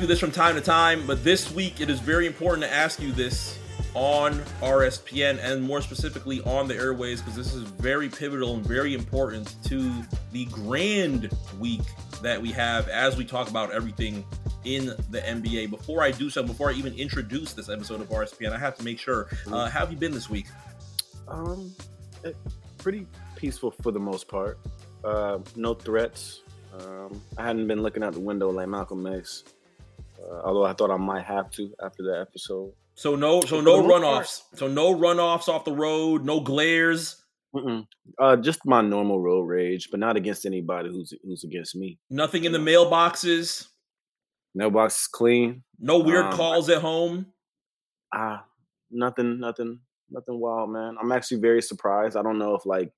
Jeff, I ask you this from time to time, but this week it is very important to ask you this on RSPN and more specifically on the airways because this is very pivotal and very important to the grand week that we have as we talk about everything in the NBA. Before I do so, before I even introduce this episode of RSPN, I have to make sure. Uh, how have you been this week? Um, pretty peaceful for the most part. Uh, no threats. Um, I hadn't been looking out the window like Malcolm X, uh, although I thought I might have to after that episode. So no, so no runoffs. So no runoffs off the road. No glares. Uh, just my normal road rage, but not against anybody who's who's against me. Nothing in the mailboxes. Mailbox is clean. No weird Um, calls at home. Ah, nothing, nothing, nothing wild, man. I'm actually very surprised. I don't know if like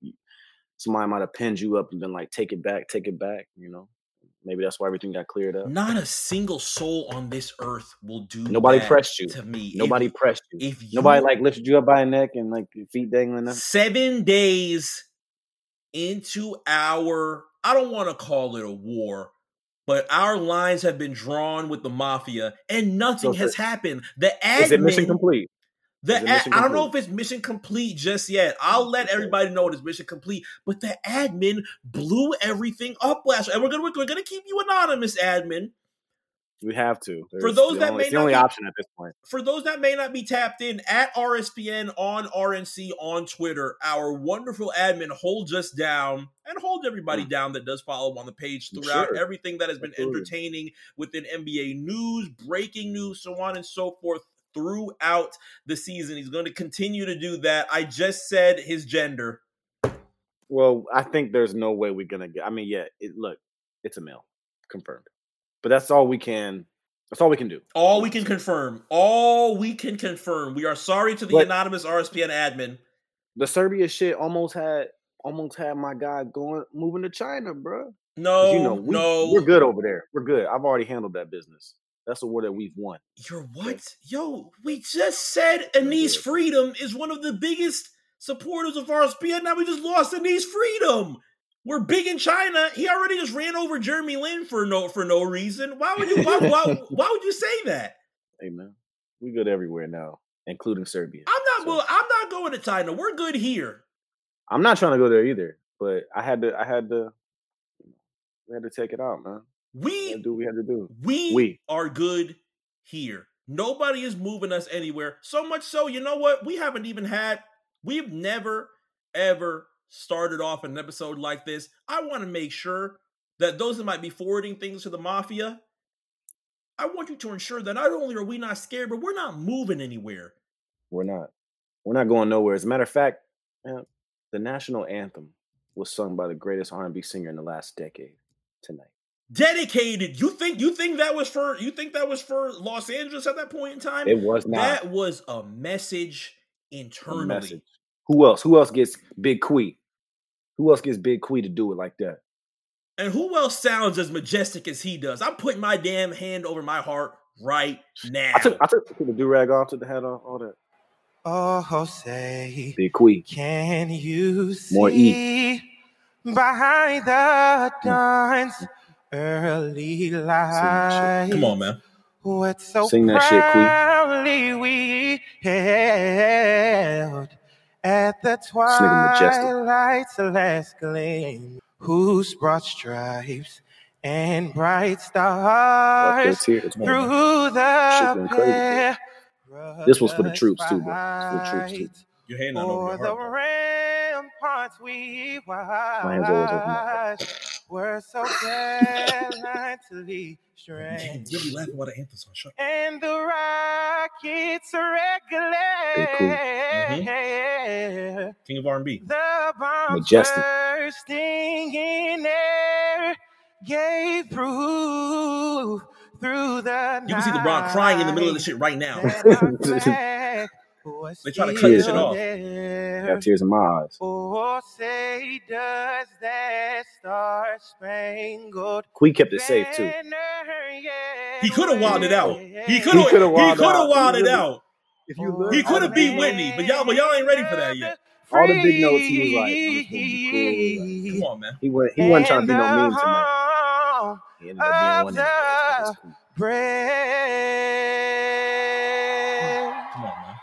somebody might have pinned you up and been like, "Take it back, take it back." You know, maybe that's why everything got cleared up. Not a single soul on this earth will do. Nobody that pressed you. to me. Nobody If, pressed you. if you, Nobody like lifted you up by a neck and like your feet dangling up. seven days into our, I don't want to call it a war, but our lines have been drawn with the mafia, and nothing So has happened. The Is it mission admin- complete? The ad- I don't know if it's mission complete just yet. I'll let everybody know it is mission complete. But the admin blew everything up last, and we're gonna we're gonna keep you anonymous, admin. We have to. For those that only, may it's the not only be- option at this point. For those that may not be tapped in at RSPN on RNC on Twitter, our wonderful admin holds us down and holds everybody Mm. down that does follow on the page throughout Sure. everything that has been Absolutely. entertaining within NBA news, breaking news, so on and so forth throughout the season. He's going to continue to do that. I just said his gender. Well, I think there's no way we're gonna get. I mean, yeah, it, look, it's a male, confirmed. But that's all we can. That's all we can do. All we can confirm. All we can confirm. We are sorry to the But- anonymous RSPN admin. The Serbia shit almost had almost had my guy going moving to China, bro. No, you know, we, no. we're good over there. We're good. I've already handled that business. That's a war that we've won. You're what? Yo, we just said Enes. Freedom is one of the biggest supporters of RSPN. Now we just lost Enes Freedom. We're big in China. He already just ran over Jeremy Lin for no for no reason. Why would you why, why, why would you say that? Hey man, we good everywhere now, including Serbia. I'm not So- I'm not going to China. We're good here. I'm not trying to go there either, but I had to. I had to. We had to take it out, man. We had We to do what we had to do. we, We. are good here. Nobody is moving us anywhere. So much so, you know what? We haven't even had, we've never, ever started off an episode like this. I want to make sure that those that might be forwarding things to the mafia, I want you to ensure that not only are we not scared, but we're not moving anywhere. We're not. We're not going nowhere. As a matter of fact, man, the national anthem was sung by the greatest R&B singer in the last decade tonight. Dedicated. You think you think that was for you think that was for Los Angeles at that point in time? It was not that was a message a internally. message. Who else? Who else gets Big Quee? Who else gets Big Quee to do it like that? And who else sounds as majestic as he does? I'm putting my damn hand over my heart right now. I took I took, took the do rag off, took the hat off, all that. Oh, Jose, Big Quee. can you see More E. behind the dawn's early that light? Come on, man. What so Sing that shit, Queen. proudly we held at the nigga majestic. twilight's last gleam, whose broad stripes and bright stars tears. man. through the Shit crazy, This was for the troops, too, bro. This was for the troops, too. fight. Your hand not over For your the heart. ramparts we hand's always over watched were so gallantly bro. You'll be laughing while the anthem song. Shut and the rockets mm-hmm. regulate King of R&B. the bombs Majestic. bursting in air gave proof through the You can see LeBron crying in the middle of the shit right now. They try to cut this shit off. I got tears in my eyes. Oh, say does that star spangled Quee kept it safe too. He could have wilded out. He could have. He coulda could wilded have out. wilded out. If you For He coulda beat Whitney, but y'all- but y'all ain't ready for that yet. All the big notes, he was like, I'm just gonna be cool. Come on, man. He went. He wasn't trying to be no mean the tonight. He ended up being one. of of them. bread. Come on, man.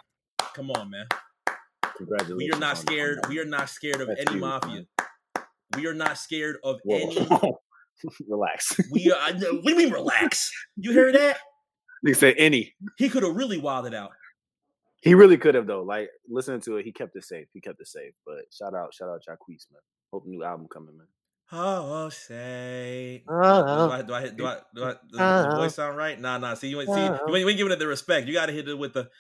Come on, man. Congratulations. We are not on- on scared. We are not scared of That's any huge, mafia. We are not scared of Whoa. any. Relax. We are. What do you mean relax? You heard that? They said any. He could have really wilded out. He really could have though. Like listening to it, he kept it safe. He kept it safe. But shout out, shout out, Jacquees, man. Hope new album coming, man. Oh, say. Do Uh-huh. I do I do I do I does the voice sound right? Nah, nah. See, you ain't see Uh-huh. you ain't, you ain't giving it the respect. You got to hit it with the.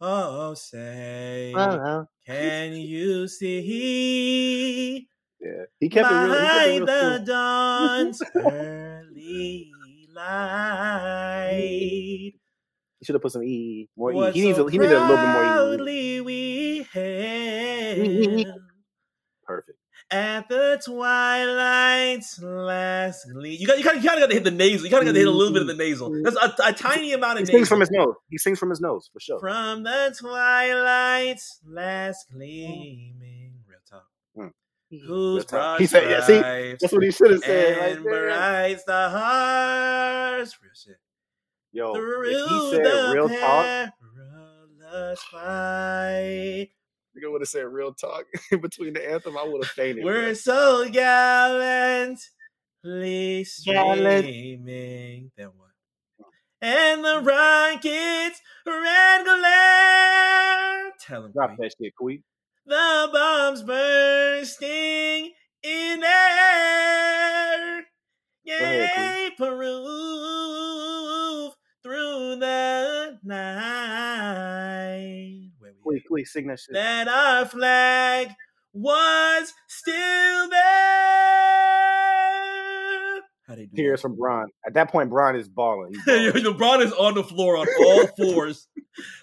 Oh, say. Can you see Yeah, he kept it real. He kept the cool. dawn's early light? He should have put some E more E. He needs so a, he needed a little bit more E. proudly we hailed. At the twilight's last gleam. You got you kind of got to hit the nasal. You kind of got to hit a little bit of the nasal. That's a, a tiny amount of. He of sings nasal. from his nose. He sings from his nose for sure. From the twilight's last gleaming. Real talk. Mm. Talk. broad He said, yeah, see, That's what he should have said. Right and there. brights the hearts. Real shit. Yo, Through if he said the real talk. Nigga would have said real talk in between the anthem. I would have fainted. We're bro. so gallantly Gallant. streaming. Then what? Oh. And the rockets red glare. Tell him. Drop Queen. that shit, Queen. The bombs bursting in air. ahead, Yay, Peru through the night. Where we Queen, at? Queen, sing that shit. that our flag was still there. How they do Tears from Bron. At that point, Bron is balling. Balling. LeBron is on the floor on all fours.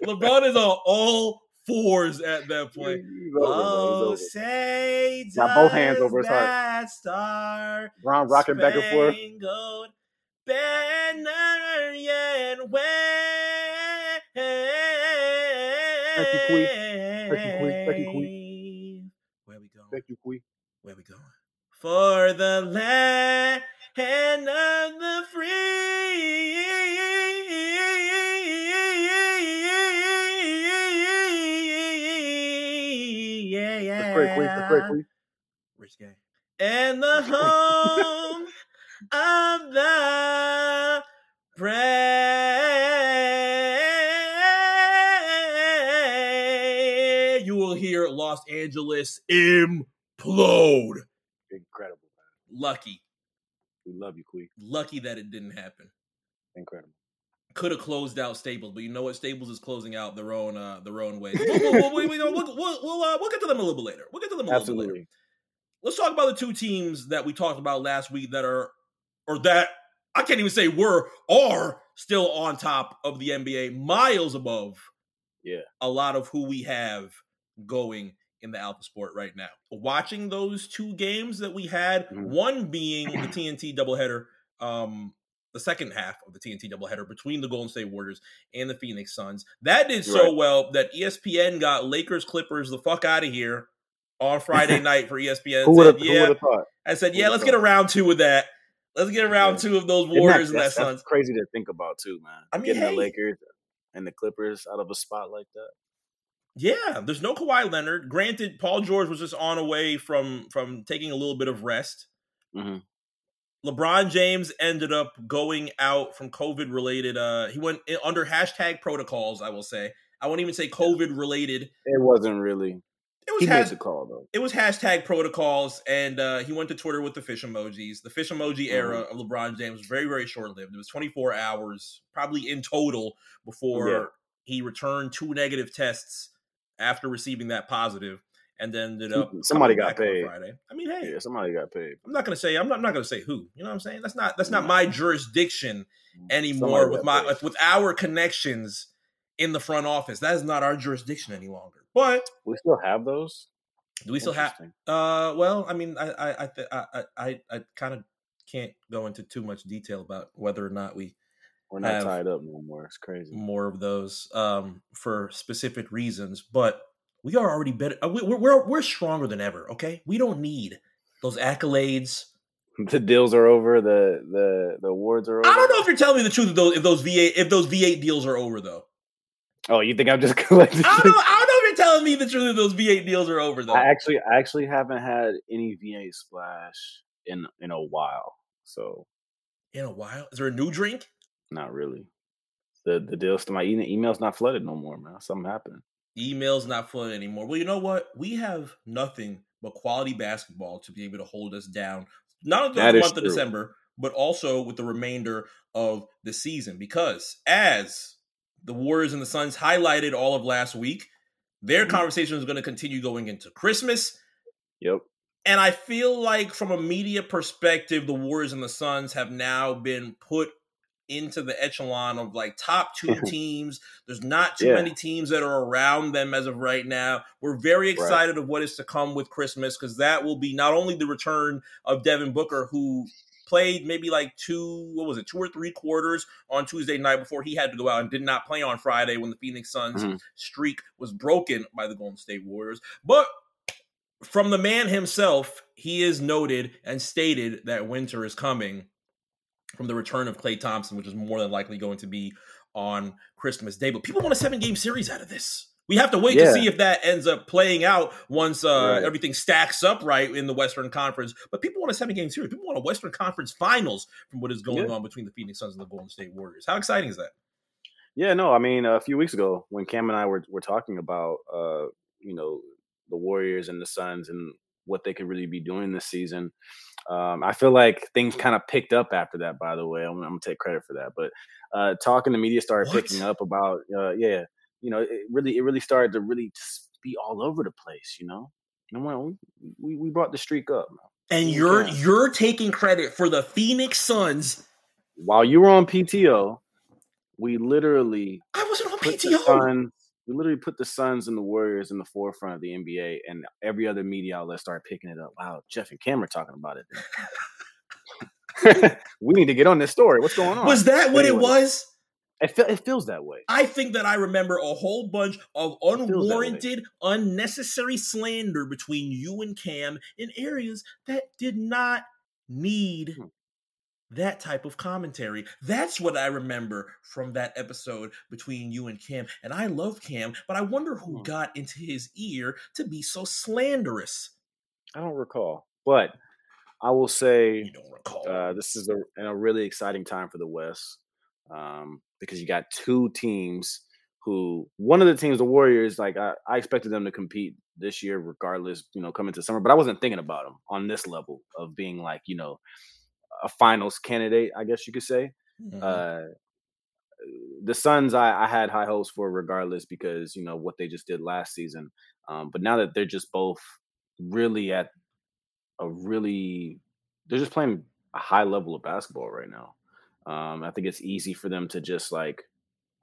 LeBron is on all fours at that point. Over, Oh, say Got both hands over his heart. that star Bron rocking back and forth. banner wave. Thank you, Queen. Thank you, Queen. Thank you, Queen. Where we going? Thank you, Queen. Where we going? For the land of the free. Yeah, yeah. That's great, Queen. That's great, Queen. Rich gang. And the home of the brave. Los Angeles implode. Incredible, man. Lucky. We love you, Queen. Lucky that it didn't happen. Incredible. Could have closed out Staples, but you know what? Staples is closing out their own uh their own way. We'll, we'll, we'll, we'll, uh, we'll get to them a little bit later. We'll get to them a little bit later. Let's talk about the two teams that we talked about last week that are or that I can't even say were are still on top of the NBA, miles above Yeah. a lot of who we have going in the Alpha Sport right now. Watching those two games that we had, Mhm. one being the TNT doubleheader, um, the second half of the TNT doubleheader between the Golden State Warriors and the Phoenix Suns. That did so Right. well that ESPN got Lakers Clippers the fuck out of here on Friday night for ESPN. Who would have Said, yeah, thought? I said, yeah, let's get thought? around two of that. Let's get around Yeah. two of those Warriors and that Suns. crazy to think about too, man. I mean, Getting hey. the Lakers and the Clippers out of a spot like that. Yeah, there's no Kawhi Leonard. Granted, Paul George was just on away from from taking a little bit of rest. Mm-hmm. LeBron James ended up going out from COVID related. Uh, he went under hashtag protocols. I will say. I won't even say COVID related. It wasn't really. It was He has, call though. it was hashtag protocols, and uh, he went to Twitter with the fish emojis. The fish emoji era Mm-hmm. of LeBron James was very, very short lived. It was 24 hours, probably in total, before Yeah. he returned two negative tests after receiving that positive, and then ended up mm-hmm. Somebody got paid. Friday. I mean, hey, Yeah, somebody got paid. I'm not gonna say I'm not, I'm not gonna say who. You know what I'm saying? That's not that's not mm-hmm. my jurisdiction mm-hmm. anymore Somebody with my paid. with, with our connections in the front office. That is not our jurisdiction any longer. But We still have those. do we still have? Uh, well, I mean, I I I I, I, I kind of can't go into too much detail about whether or not we We're not tied up no more. It's crazy. more of those um for specific reasons, but we are already better. uh, we- We're we're we're stronger than ever. Okay, we don't need those accolades the deals are over, the the the awards are over. I don't know if you're telling me the truth if those if those V8 if those V8 deals are over though. Oh, you think I'm just collecting? I don't know. I don't know if you're telling me the truth if those V8 deals are over though. I actually, I actually haven't had any V8 splash in in a while, so In a while, is there a new drink? Not really. The the deals to my email's not flooded no more, man. Something happened. Emails not flooded anymore. Well, you know what? We have nothing but quality basketball to be able to hold us down, not only the month of. December, but also with the remainder of the season. Because as the Warriors and the Suns highlighted all of last week, their Mhm. conversation is going to continue going into Christmas. Yep. And I feel like from a media perspective, the Warriors and the Suns have now been put into the echelon of like top two teams. There's not too Yeah. many teams that are around them as of right now. We're very Right. excited of what is to come with Christmas because that will be not only the return of Devin Booker, who played maybe like two, what was it, two or three quarters on Tuesday night before he had to go out and did not play on Friday when the Phoenix Suns Mhm. streak was broken by the Golden State Warriors. But from the man himself, he is noted and stated that winter is coming from the return of Klay Thompson, which is more than likely going to be on Christmas Day. But people want a seven game series out of this. We have to wait to see if that ends up playing out once uh, Right. everything stacks up right in the Western Conference. But people want a seven game series. People want a Western Conference finals from what is going Yeah. on between the Phoenix Suns and the Golden State Warriors. How exciting is that? Yeah, no, I mean a few weeks ago when Cam and I were were talking about uh, you know, the Warriors and the Suns and what they could really be doing this season. Um, I feel like things kind of picked up after that, by the way. I'm, I'm gonna take credit for that. But uh talking the media started What? picking up about uh yeah, you know, it really it really started to really just be all over the place, you know. And well, we, we brought the streak up. And you're you're taking credit for the Phoenix Suns. While you were on PTO, we literally I wasn't on PTO. We literally put the Suns and the Warriors in the forefront of the NBA, and every other media outlet started picking it up. Wow, Jeff and Cam are talking about it. we need to get on this story. What's going on? Was that what it was? It, fe- it feels that way. I think that I remember a whole bunch of feels that way. unwarranted, unnecessary slander between you and Cam in areas that did not need Hmm. That type of commentary. That's what I remember from that episode between you and Cam. And I love Cam, but I wonder who Hmm. got into his ear to be so slanderous. I don't recall, but I will say You don't recall. uh, this is a, a really exciting time for the West um, because you got two teams who one of the teams, the Warriors, like I, I expected them to compete this year, regardless, you know, coming to summer, but I wasn't thinking about them on this level of being like, you know, a finals candidate, I guess you could say. Mhm. Uh, the Suns, I, I had high hopes for regardless because you know what they just did last season. Um, but now that they're just both really at a really, they're just playing a high level of basketball right now. Um, I think it's easy for them to just like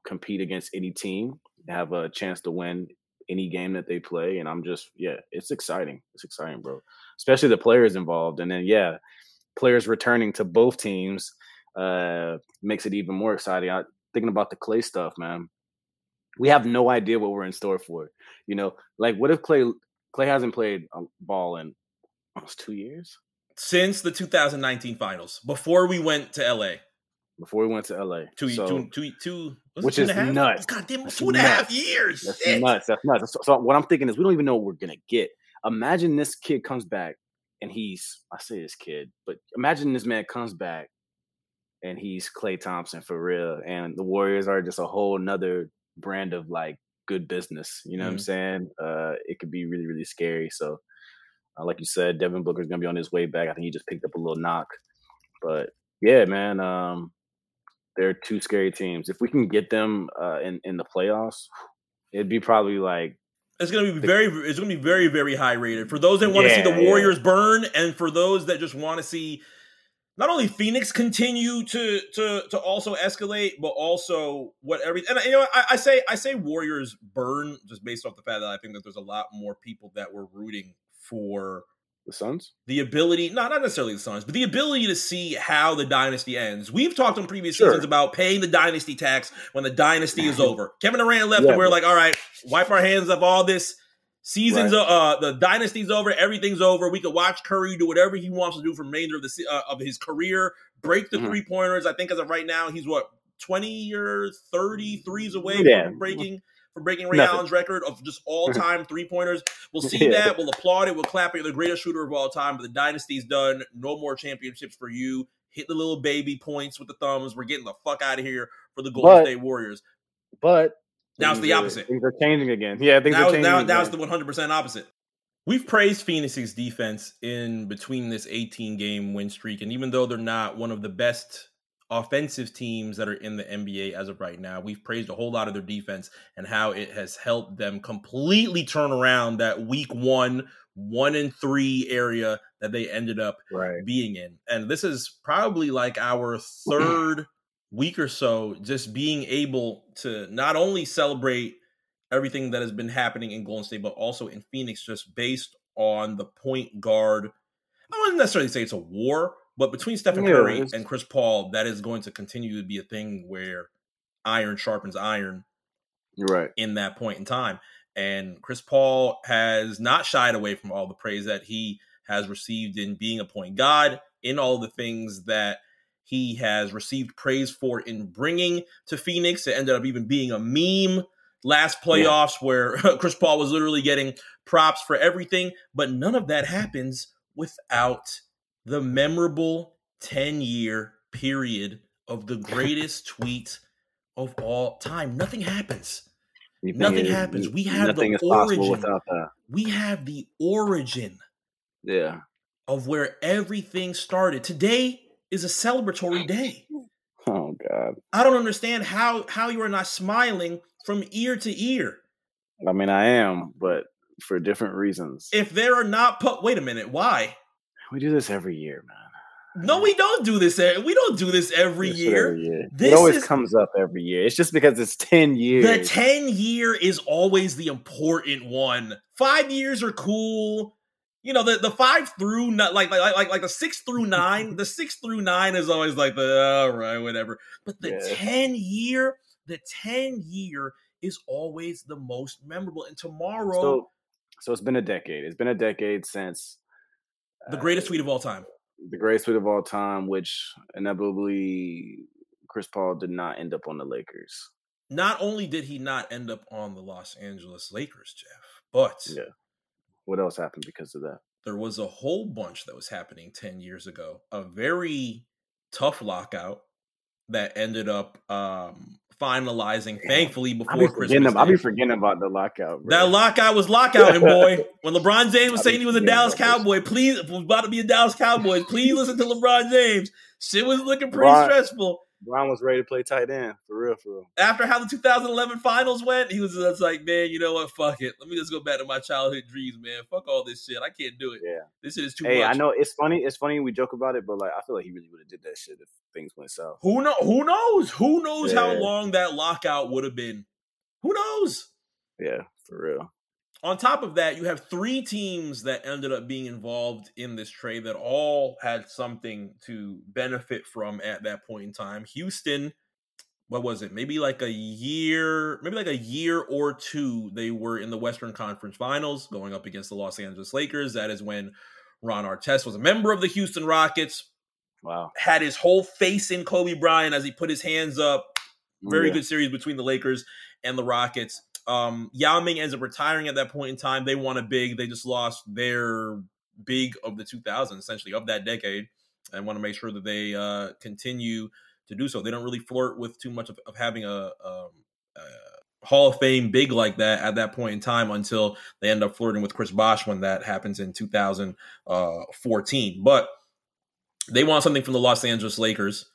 compete against any team, have a chance to win any game that they play, and I'm just yeah, it's exciting. It's exciting, bro. Especially the players involved, and then yeah, players returning to both teams uh makes it even more exciting. I thinking about the Klay stuff, man. We have no idea what we're in store for. You know, like what if Klay Klay hasn't played um, ball in almost two years Since the 2019 finals, before we went to LA, before we went to LA. two, So, two, two, two, was which two and is a half? nuts. God damn, two and a half years. That's Shit. nuts. That's nuts. So, so what I'm thinking is we don't even know what we're gonna get. Imagine this kid comes back and he's I say this kid, but imagine this man comes back and he's Klay Thompson for real. And the Warriors are just a whole nother brand of like good business. You know what I'm Mhm. saying? Uh it could be really, really scary. So uh, like you said, Devin Booker's gonna be on his way back. I think he just picked up a little knock. But yeah, man, um, they're two scary teams. If we can get them uh, in in the playoffs, it'd be probably like It's gonna be very. It's gonna be very, very high rated for those that want to see Yeah, the yeah. Warriors burn, and for those that just want to see not only Phoenix continue to to to also escalate, but also what every and you know I, I say I say Warriors burn just based off the fact that I think that there's a lot more people that were rooting for the Suns. the ability, not not necessarily the Suns, but the ability to see how the dynasty ends. We've talked on previous Sure. seasons about paying the dynasty tax when the dynasty is over. Kevin Durant left, Yeah, and we but- like, all right, wipe our hands of all this Season's uh the dynasty's over, everything's over. We could watch Curry do whatever he wants to do for the remainder of the uh, of his career. Break the Mhm. three pointers. I think as of right now, he's what twenty or thirty threes away Yeah. from breaking from breaking Ray Nothing. Allen's record of just all time three pointers. We'll see Yeah. that. We'll applaud it. We'll clap it. You're the greatest shooter of all time. But the dynasty's done. No more championships for you. Hit the little baby points with the thumbs. We're getting the fuck out of here for the Golden But- State Warriors. But Now it's the are- opposite. Things are changing again. Yeah, things now, are changing. now, now it's the 100% opposite. We've praised Phoenix's defense in between this 18 game win streak. And even though they're not one of the best offensive teams that are in the NBA as of right now, we've praised a whole lot of their defense and how it has helped them completely turn around that week one, one and three area that they ended up right. being in. And this is probably like our third week or so just being able to not only celebrate everything that has been happening in Golden State, but also in Phoenix, just based on the point guard. I wouldn't necessarily say it's a war, but between Stephen Yeah, Curry and Chris Paul, that is going to continue to be a thing where iron sharpens iron You're right. in that point in time. And Chris Paul has not shied away from all the praise that he has received in being a point guard, in all the things that he has received praise for in bringing to Phoenix. It ended up even being a meme last playoffs where Chris Paul was literally getting props for everything, but none of that happens without the memorable 10 year period of the greatest tweet of all time. Nothing happens. You think Nothing it- happens. We have the is origin. We have the origin Yeah. of where everything started. Today is a celebratory day. Oh God. I don't understand how how you are not smiling from ear to ear. I mean, I am, but for different reasons. If there are not pu- wait a minute, why? We do this every year, man. No, we don't do this. We don't do this every this year. Every year. This it always is- comes up every year. It's just because it's ten years. The 10 year is always the important one. Five years are cool. You know, the, the five through not like like like like the six through nine. the six through nine is always like the all right, whatever. But the Yeah. 10 year, the 10 year is always the most memorable. And tomorrow, so, so it's been a decade. It's been a decade since the uh, greatest tweet of all time. the greatest tweet of all time, which inevitably Chris Paul did not end up on the Lakers. Not only did he not end up on the Los Angeles Lakers, Jeff, but Yeah. What else happened because of that? there was a whole bunch that was happening 10 years ago. A very tough lockout that ended up um finalizing, thankfully, be before forgetting. Christmas. I be forgetting about the lockout. Bro. That lockout was lockouting, boy. When LeBron James was be saying he was a Dallas. Cowboy, please was about to be a Dallas Cowboy. Please listen to LeBron James. Shit was looking pretty LeBron- stressful. Bron was ready to play tight end for real, for real. After how the 2011 finals went, he was just like, man, you know what? Fuck it. Let me just go back to my childhood dreams, man. Fuck all this shit. I can't do it. Yeah. This shit is too Hey, much. I know it's funny. It's funny we joke about it, but like I feel like he really would have did that shit if things went south. Who know? Who knows? Who knows how long that lockout would have been? Who knows? Yeah, for real. On top of that, you have three teams that ended up being involved in this trade that all had something to benefit from at that point in time. Houston, what was it? Maybe like a year, maybe like a year or two, they were in the Western Conference Finals going up against the Los Angeles Lakers. That is when Ron Artest was a member of the Houston Rockets, Wow. had his whole face in Kobe Bryant as he put his hands up very Yeah. good series between the Lakers and the Rockets. Um, Yao Ming ends up retiring at that point in time. They won a big. They just lost their big of the 2000s, essentially of that decade, and want to make sure that they uh, continue to do so. They don't really flirt with too much of, of having a, um, a Hall of Fame big like that at that point in time until they end up flirting with Chris Bosh when that happens in 2014. But they want something from the Los Angeles Lakers.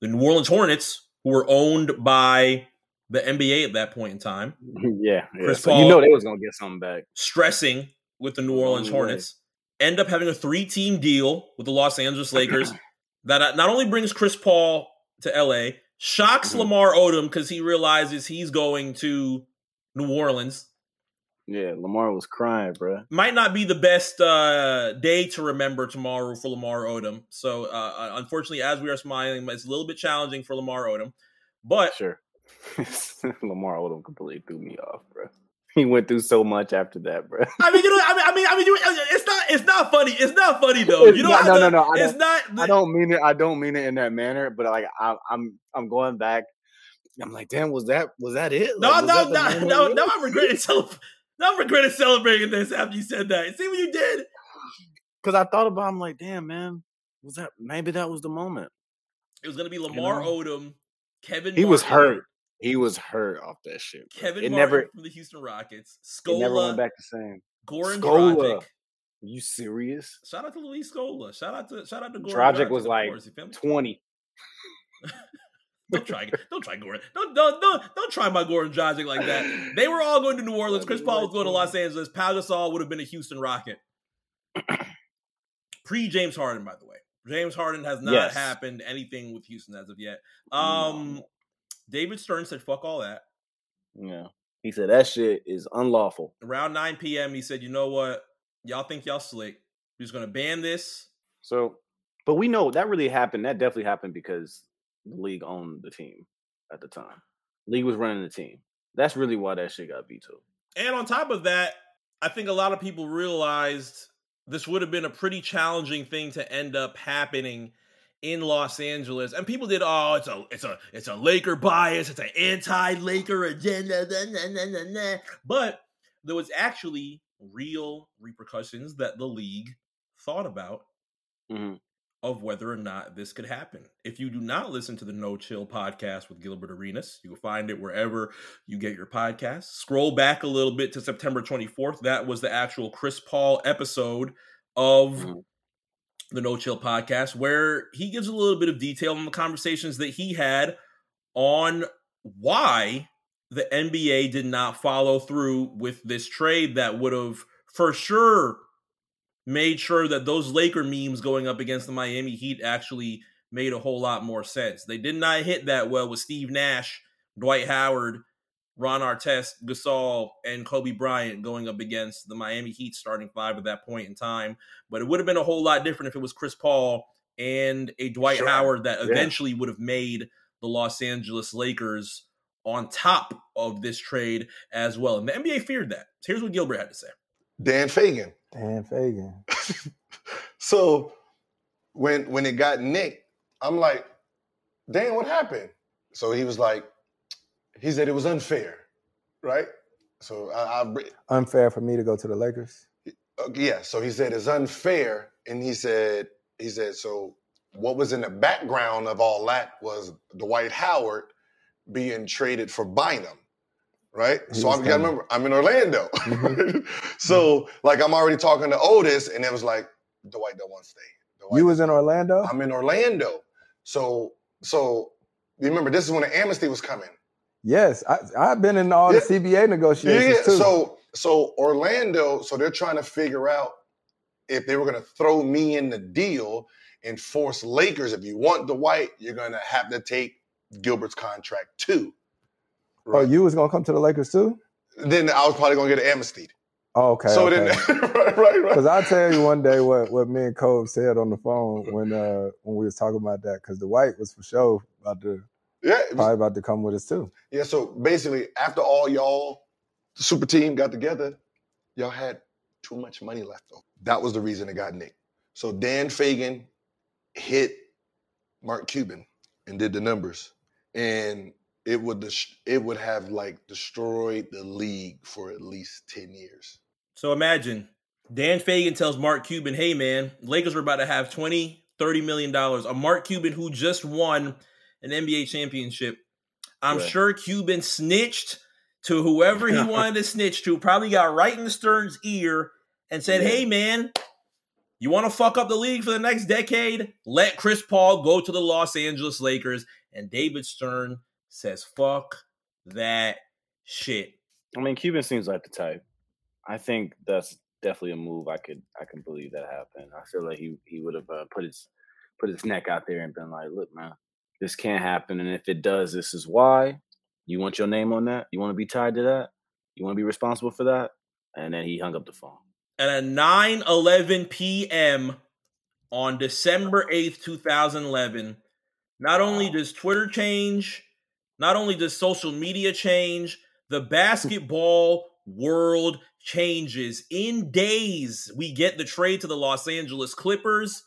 The New Orleans Hornets, who were owned by the NBA at that point in time, yeah, yeah. Chris So Paul- you know they was gonna get something back. stressing with the New Orleans Long way. Hornets, end up having a three-team deal with the Los Angeles Lakers that not only brings Chris Paul to LA, shocks Mhm. Lamar Odom because he realizes he's going to New Orleans. Yeah, Lamar was crying, bro. Might not be the best uh, day to remember tomorrow for Lamar Odom. So, uh, unfortunately, as we are smiling, it's a little bit challenging for Lamar Odom. But Sure. Lamar Odom completely threw me off, bro. he went through so much after that, bro. I mean, you know, I mean, I mean, I mean, you, it's not, it's not funny. It's not funny though. It's You know, not- no, no, no, I It's not. I don't mean it. I don't mean it in that manner. But like, I, I'm, I'm going back. I'm like, damn, was that, was that it? No, Like, no, that no, no, no. was? I'm regretting. Now I'm regretting celebrating this after you said that. See what you did? Because I thought about. I'm like, damn, man, was that? Maybe that was the moment. It was gonna be Lamar know? Odom, Kevin. He was hurt. He was hurt off that shit. bro. Kevin it Martin never, from the Houston Rockets, it never went back the same. Goran Scola. Dragic. you serious? Shout out to Luis Scola. Shout out to shout out to Goran Dragic was like course, you feel me? Twenty. Don't try, don't try Goran. Don't, don't, don't, don't try my Goran Dragic like that. They were all going to New Orleans. Chris Paul was going to Los Angeles. Pau Gasol would have been a Houston Rocket. Pre James Harden, by the way. James Harden has not Yes. happened anything with Houston as of yet. Um, David Stern said, "Fuck all that." Yeah. He said that shit is unlawful. Around 9 p.m., he said, "You know what? Y'all think y'all slick? We're just gonna ban this." So, but we know that really happened. That definitely happened because the league owned the team at the time. League was running the team. That's really why that shit got vetoed. And on top of that, I think a lot of people realized this would have been a pretty challenging thing to end up happening in Los Angeles. And people did, oh, it's a it's a it's a Laker bias, it's an anti-Laker agenda. nah, nah, nah, nah, nah." But there was actually real repercussions that the league thought about Mhm. of whether or not this could happen. If you do not listen to the No Chill podcast with Gilbert Arenas, you will find it wherever you get your podcasts. Scroll back a little bit to September 24th. That was the actual Chris Paul episode of Mhm. The No Chill podcast, where he gives a little bit of detail on the conversations that he had on why the NBA did not follow through with this trade that would have for sure made sure that those Laker memes going up against the Miami Heat actually made a whole lot more sense. They did not hit that well with Steve Nash, Dwight Howard, Ron Artest, Gasol, and Kobe Bryant going up against the Miami Heat starting five at that point in time. But it would have been a whole lot different if it was Chris Paul and a Dwight Sure. Howard that Yeah. eventually would have made the Los Angeles Lakers on top of this trade as well. And the NBA feared that. Here's what Gilbert had to say. Dan Fegan. Dan Fegan. so when when it got nicked, I'm like, Dan, what happened? So he was like, he said it was unfair, right? So I, I Unfair for me to go to the Lakers. uh, yeah. So he said it's unfair, and he said he said so. What was in the background of all that was Dwight Howard being traded for Bynum, right? He so I gotta remember I'm in Orlando, Mhm. so like I'm already talking to Otis, and it was like Dwight don't want to stay. Dwight You was in Orlando? I'm in Orlando. So so you remember this is when the amnesty was coming. Yes, I, I've been in all Yeah. the CBA negotiations Yeah. too. So so Orlando, so they're trying to figure out if they were gonna throw me in the deal and force Lakers. If you want the white, you're gonna have to take Gilbert's contract too. oh, you was gonna come to the Lakers too? Then I was probably gonna get amnestied. Oh, okay. so okay. then right, right, right. Because I'll tell you one day what, what me and Cove said on the phone when uh when we was talking about that. Because the white was for sure about to Yeah, was- probably about to come with us too. Yeah, so basically, after all y'all, the super team got together, y'all had too much money left over. That was the reason it got nicked. So Dan Fegan hit Mark Cuban and did the numbers, and it would des- it would have like destroyed the league for at least ten years. So imagine Dan Fegan tells Mark Cuban, hey man, Lakers were about to have 20, 30 million dollars. A Mark Cuban who just won an NBA championship. I'm Right. sure Cuban snitched to whoever he wanted to snitch to, probably got right in the Stern's ear and said, Yeah. Hey man, you want to fuck up the league for the next decade? Let Chris Paul go to the Los Angeles Lakers. And David Stern says, fuck that shit. I mean, Cuban seems like the type. I think that's definitely a move. I could I can believe that happened. I feel like he he would have uh, put his put his neck out there and been like, "Look, man, this can't happen, and if it does, this is why. You want your name on that? You want to be tied to that? You want to be responsible for that?" And then he hung up the phone. And at 9 11 p.m. on December 8th, 2011, not only does Twitter change, not only does social media change, the basketball world changes. In days, we get the trade to the Los Angeles Clippers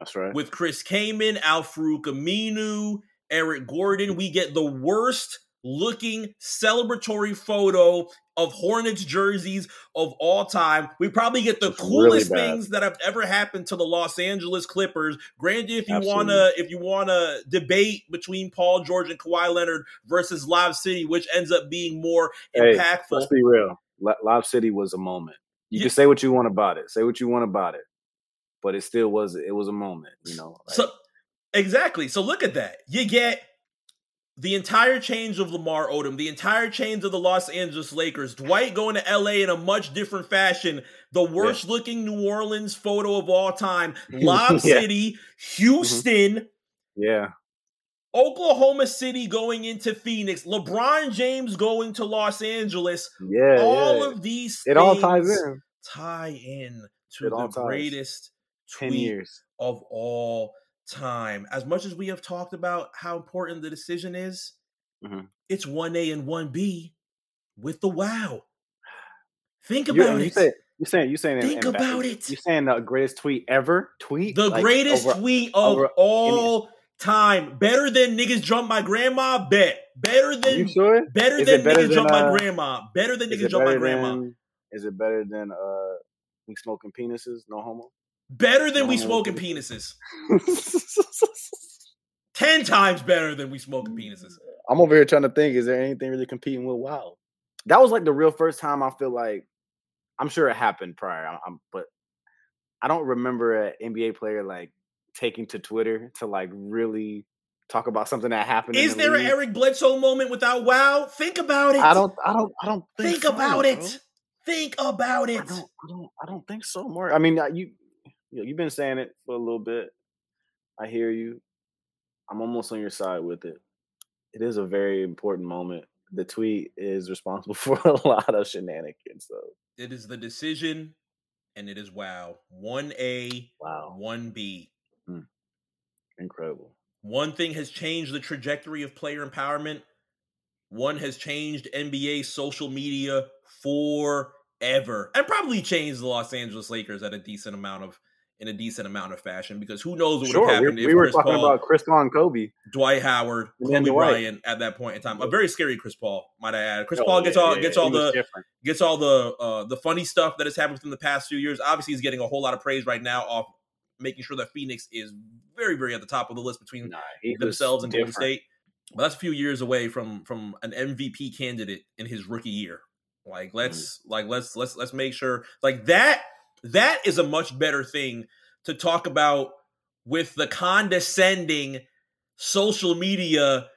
That's right. with Chris Kaman, Al-Farouq Aminu, Eric Gordon. We get the worst looking celebratory photo of Hornets jerseys of all time. We probably get the It's coolest bad. things that have ever happened to the Los Angeles Clippers. Granted, if you Absolutely. wanna if you wanna debate between Paul George and Kawhi Leonard versus Lob City, which ends up being more Hey, impactful. Let's be real. Lob City was a moment. You Yeah. can say what you want about it. Say what you want about it. But it still was it was a moment, you know. like- So exactly. So look at that. You get the entire change of Lamar Odom, the entire change of the Los Angeles Lakers, Dwight going to LA in a much different fashion, the worst looking New Orleans photo of all time, Lob Yeah. City, mm-hmm. Houston, yeah. Oklahoma City going into Phoenix, LeBron James going to Los Angeles. Yeah. all yeah. of these it all ties in. tie in to It the greatest tweet years. of all time. As much as we have talked about how important the decision is, Mhm. it's 1A and 1B with the wow. Think You, about you it. say you saying you're saying Think about it. You're saying the greatest tweet ever? Tweet the Like, greatest over- tweet of over all time. Better than niggas jump my grandma? Bet. Better than You sure? better Is than better niggas jump than, my uh, grandma. Better than niggas jump my grandma. than? Is it better than uh we smoking penises? No homo. Better than we smoking penises. Ten times better than we smoking penises. I'm over here trying to think. Is there anything really competing with WoW? That was like the real first time I feel like. I'm sure it happened prior, I- I'm, but I don't remember an NBA player like taking to Twitter to like really talk about something that happened. in Is the there an. Eric Bledsoe moment without wow? Think about it. I don't. I don't. I don't think, think so, about bro. it. Think about I it. don't. I don't. I don't think so, Mark. I mean, uh, you. You know, you've been saying it for a little bit. I hear you. I'm almost on your side with it. It is a very important moment. The tweet is responsible for a lot of shenanigans. So It is the decision, and it is wow. One A, wow, one B. Hmm. incredible. One thing has changed the trajectory of player empowerment. One has changed NBA social media forever, and probably changed the Los Angeles Lakers at a decent amount of in a decent amount of fashion. Because who knows what would Sure, have we, happened if we were Chris talking Paul, about Chris Paul and Kobe. Dwight Howard, Kobe Dwight. Bryant at that point in time. A very scary Chris Paul, might I add. Chris Oh, Paul gets yeah, all yeah, gets all the different. gets all the uh, the funny stuff that has happened within the past few years. Obviously, he's getting a whole lot of praise right now off making sure that Phoenix is very, very at the top of the list between Nah, themselves and Golden. State. But that's a few years away from from an MVP candidate in his rookie year. Like let's like let's let's let's make sure like that that is a much better thing to talk about with the condescending social media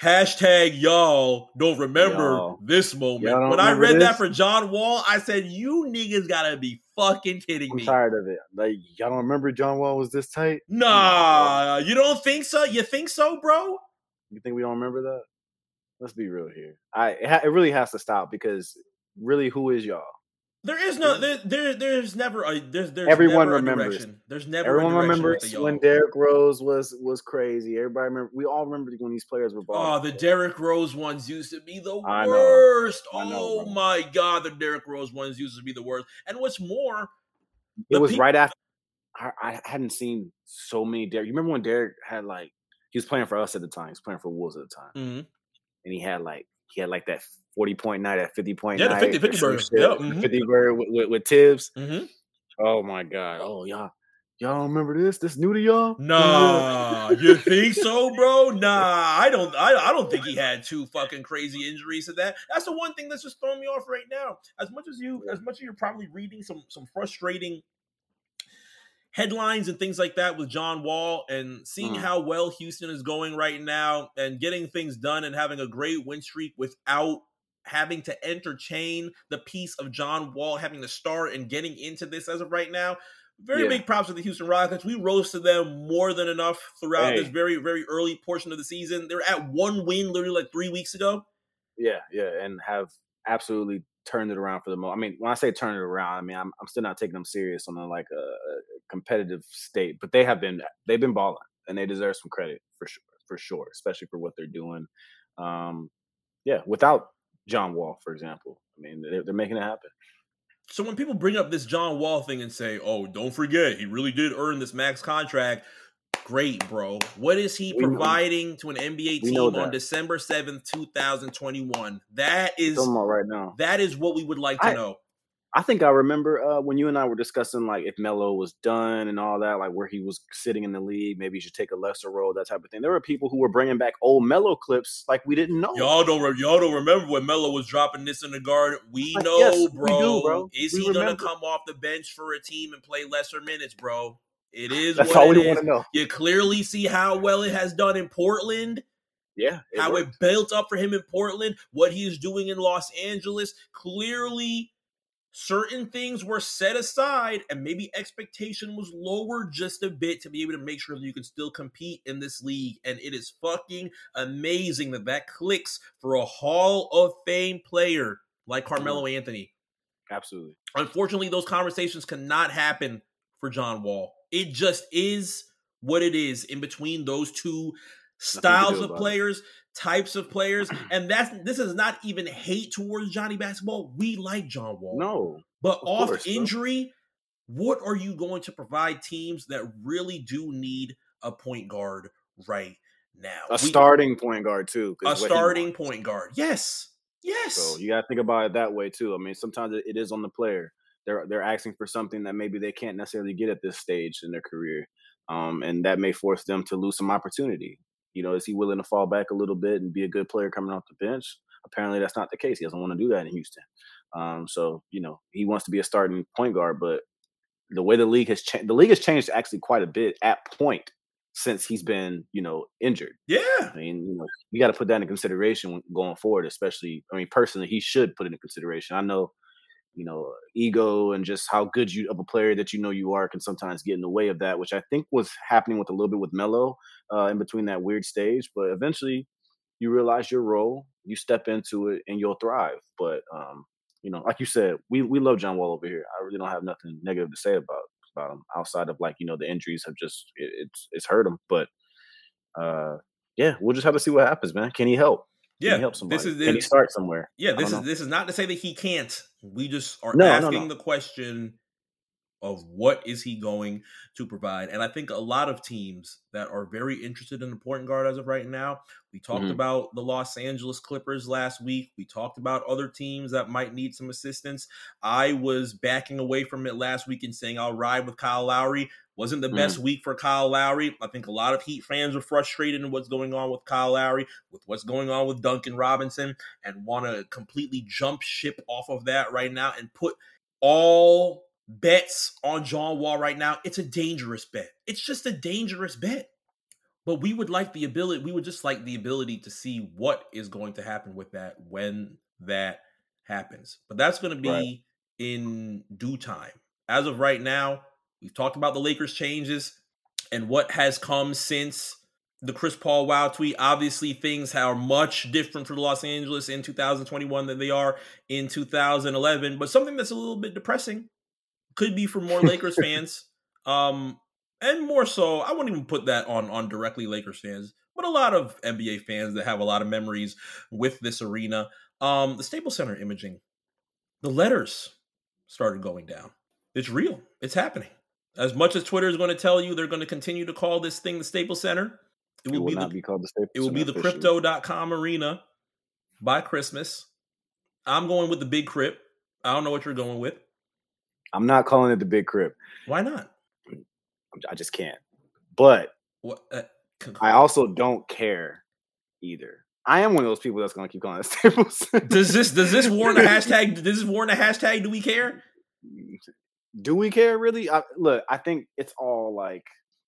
hashtag y'all don't remember Y'all. this moment. When I read that for John Wall, I said, "You niggas gotta be fucking kidding me. I'm me." tired of it. Like y'all don't remember John Wall was this tight? Nah, you don't think so? You think so, bro? You think we don't remember that? Let's be real here. I it, ha- it really has to stop because really, who is y'all? There is no there, there there's never a there's there's Everyone never a remembers. direction. There's never Everyone a remembers when. Derrick Rose was was crazy. Everybody remember. We all remember when these players were Oh, the Derrick Rose ones used to be the I worst. Know, oh bro. my god, the Derrick Rose ones used to be the worst. And what's more, it was right after. I, I hadn't seen so many Derrick. You remember when Derrick had like he was playing for us at the time. He was playing for Wolves at the time, Mhm. and he had like he had like that forty point night, that fifty point Yeah, night, 50 or 50 some burger. shit, Yeah, the mhm. fifty burger with, with, with Thibs. Mhm. Oh my god! Oh y'all, y'all don't remember this? This new to y'all? Nah, you think so, bro? Nah, I don't. I, I don't think he had two fucking crazy injuries to that. That's the one thing that's just throwing me off right now. As much as you, as much as you're probably reading some some frustrating headlines and things like that with John Wall and seeing Mm. how well Houston is going right now and getting things done and having a great win streak without having to entertain the piece of John Wall having to start and getting into this as of right now. Very Yeah. big props to the Houston Rockets. We roasted them more than enough throughout Hey. this very, very early portion of the season. They're at one win literally like three weeks ago. Yeah, yeah, and have absolutely turned it around for the most. I mean, when I say turn it around, I mean I'm I'm still not taking them serious on a, like a, a competitive state, but they have been they've been balling and they deserve some credit for sure, for sure, especially for what they're doing. Um, yeah, without John Wall, for example. I mean, they're, they're making it happen. So when people bring up this John Wall thing and say, "Oh, don't forget, he really did earn this max contract," great, bro. What is he We know- providing to an NBA team on. December seventh, two thousand twenty-one? That is right now. that is what we would like to I- know. I think I remember uh, when you and I were discussing like if Melo was done and all that, like where he was sitting in the league, maybe he should take a lesser role, that type of thing. There were people who were bringing back old Melo clips like we didn't know. Y'all don't re- y'all don't remember when Melo was dropping this in the guard. We Like, know, yes, we bro. do, bro. Is We he gonna come off the bench for a team and play lesser minutes, bro? It is That's what all we want to know. You clearly see how well it has done in Portland. Yeah, it how worked. it built up for him in Portland, what he is doing in Los Angeles. Clearly, certain things were set aside, and maybe expectation was lowered just a bit to be able to make sure that you can still compete in this league. And it is fucking amazing that that clicks for a Hall of Fame player like Carmelo Anthony. absolutely. Unfortunately, those conversations cannot happen for John Wall. It just is what it is in between those two styles of players, types of players, and that's this is not even hate towards Johnny Basketball. We like John Wall, No, but of off course, bro. injury, what are you going to provide teams that really do need a point guard right now? a We- starting point guard too. a starting point guard. Yes, yes. So you got to think about it that way too. I mean, sometimes it, it is on the player. They're they're asking for something that maybe they can't necessarily get at this stage in their career, um, and that may force them to lose some opportunity. You know, is he willing to fall back a little bit and be a good player coming off the bench? Apparently, that's not the case. He doesn't want to do that in Houston. Um, so you know, he wants to be a starting point guard, but the way the league has changed, the league has changed actually quite a bit at point since he's been you know injured. yeah. I mean, you know, you got to put that in consideration going forward, especially. I mean, personally, he should put it in consideration. I know, you know, ego and just how good you of a player that you know you are can sometimes get in the way of that, which I think was happening with a little bit with Melo uh, in between that weird stage. But eventually, you realize your role, you step into it, and you'll thrive. But um, you know, like you said, we we love John Wall over here. I really don't have nothing negative to say about about him outside of like you know the injuries have just it, it's it's hurt him, but. Uh, yeah, we'll just have to see what happens, man. Can he help? Can Yeah, he help somebody? this is Can he start somewhere? Yeah, this is know. this is not to say that he can't. We just are No, no, asking no. the question of what is he going to provide. And I think a lot of teams that are very interested in the point guard as of right now. We talked Mhm. about the Los Angeles Clippers last week. We talked about other teams that might need some assistance. I was backing away from it last week and saying I'll ride with Kyle Lowry. Wasn't the Mm. best week for Kyle Lowry. I think a lot of Heat fans are frustrated in what's going on with Kyle Lowry, with what's going on with Duncan Robinson and want to completely jump ship off of that right now and put all bets on John Wall right now, it's a dangerous bet. It's just a dangerous bet. But we would like the ability, we would just like the ability to see what is going to happen with that when that happens. But that's going to be Right. in due time. As of right now, we've talked about the Lakers changes and what has come since the Chris Paul wow tweet. Obviously, things are much different for Los Angeles in 2021 than they are in 2011. But something that's a little bit depressing could be for more Lakers fans. Um, and more so, I wouldn't even put that on on directly Lakers fans, but a lot of NBA fans that have a lot of memories with this arena. Um, the Staples Center imaging, the letters started going down. It's real. It's happening. As much as Twitter is going to tell you they're going to continue to call this thing the Staples Center, it It will, will be not the be called the Staples. it will be the crypto.com arena by Christmas. I'm going with the big crypt. I don't know what you're going with. I'm not calling it the Big Crib. Why not? I just can't. But What uh, I also don't care either. I am one of those people that's going to keep calling it Staples. Center. does this does this warrant a hashtag? Does this warrant a hashtag? Do we care? Do we care really? I, look, I think it's all like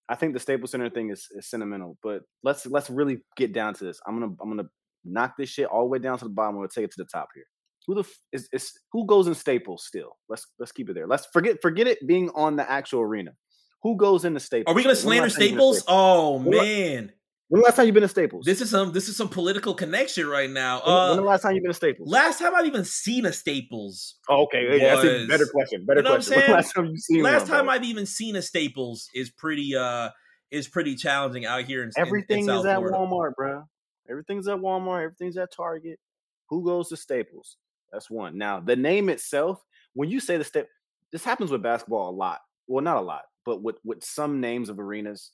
I think the Staples Center thing is, is sentimental, but let's let's really get down to this. I'm gonna I'm gonna knock this shit all the way down to the bottom. We'll take it to the top here. Who the f- is, is who goes in Staples still? Let's let's keep it there. Let's forget forget it being on the actual arena. Who goes into Staples? Are we going to When the slander last time you been to Staples? Oh the- man, When the last time you been to Staples? this is some this is some political connection right now. when, when the Uh, last time you been to Staples? last time I've even seen a Staples. oh, okay, yeah, that's a better question. Better You know question. Last time you seen Last one, time bro? I've even seen a Staples is pretty uh is pretty challenging out here in in- in everything South is at Florida. Walmart, bro. Everything's at Walmart. Everything's at Target. Who goes to Staples? That's one. Now, the name itself, when you say the step, this happens with basketball a lot. Well, not a lot, but with with some names of arenas,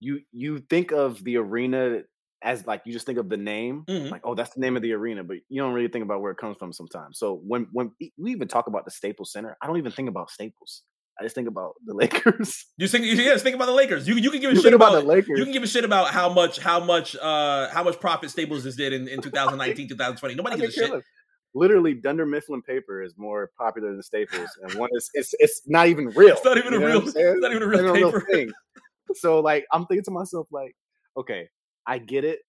you you think of the arena as like you just think of the name, Mhm. like oh, that's the name of the arena, but you don't really think about where it comes from sometimes. So when when we even talk about the Staples Center, I don't even think about Staples. I just think about the Lakers. You think? Yeah, just think about the Lakers. You you can give a You shit about, about the Lakers. You can give a shit about how much how much uh how much profit Staples just did in, in 2019 2020. Nobody I gives a shit. Literally, Dunder Mifflin paper is more popular than Staples, and one is it's it's not even real. It's not even You a real. what I'm saying? It's not even a real real paper. thing. So like, I'm thinking to myself like, okay, I get it.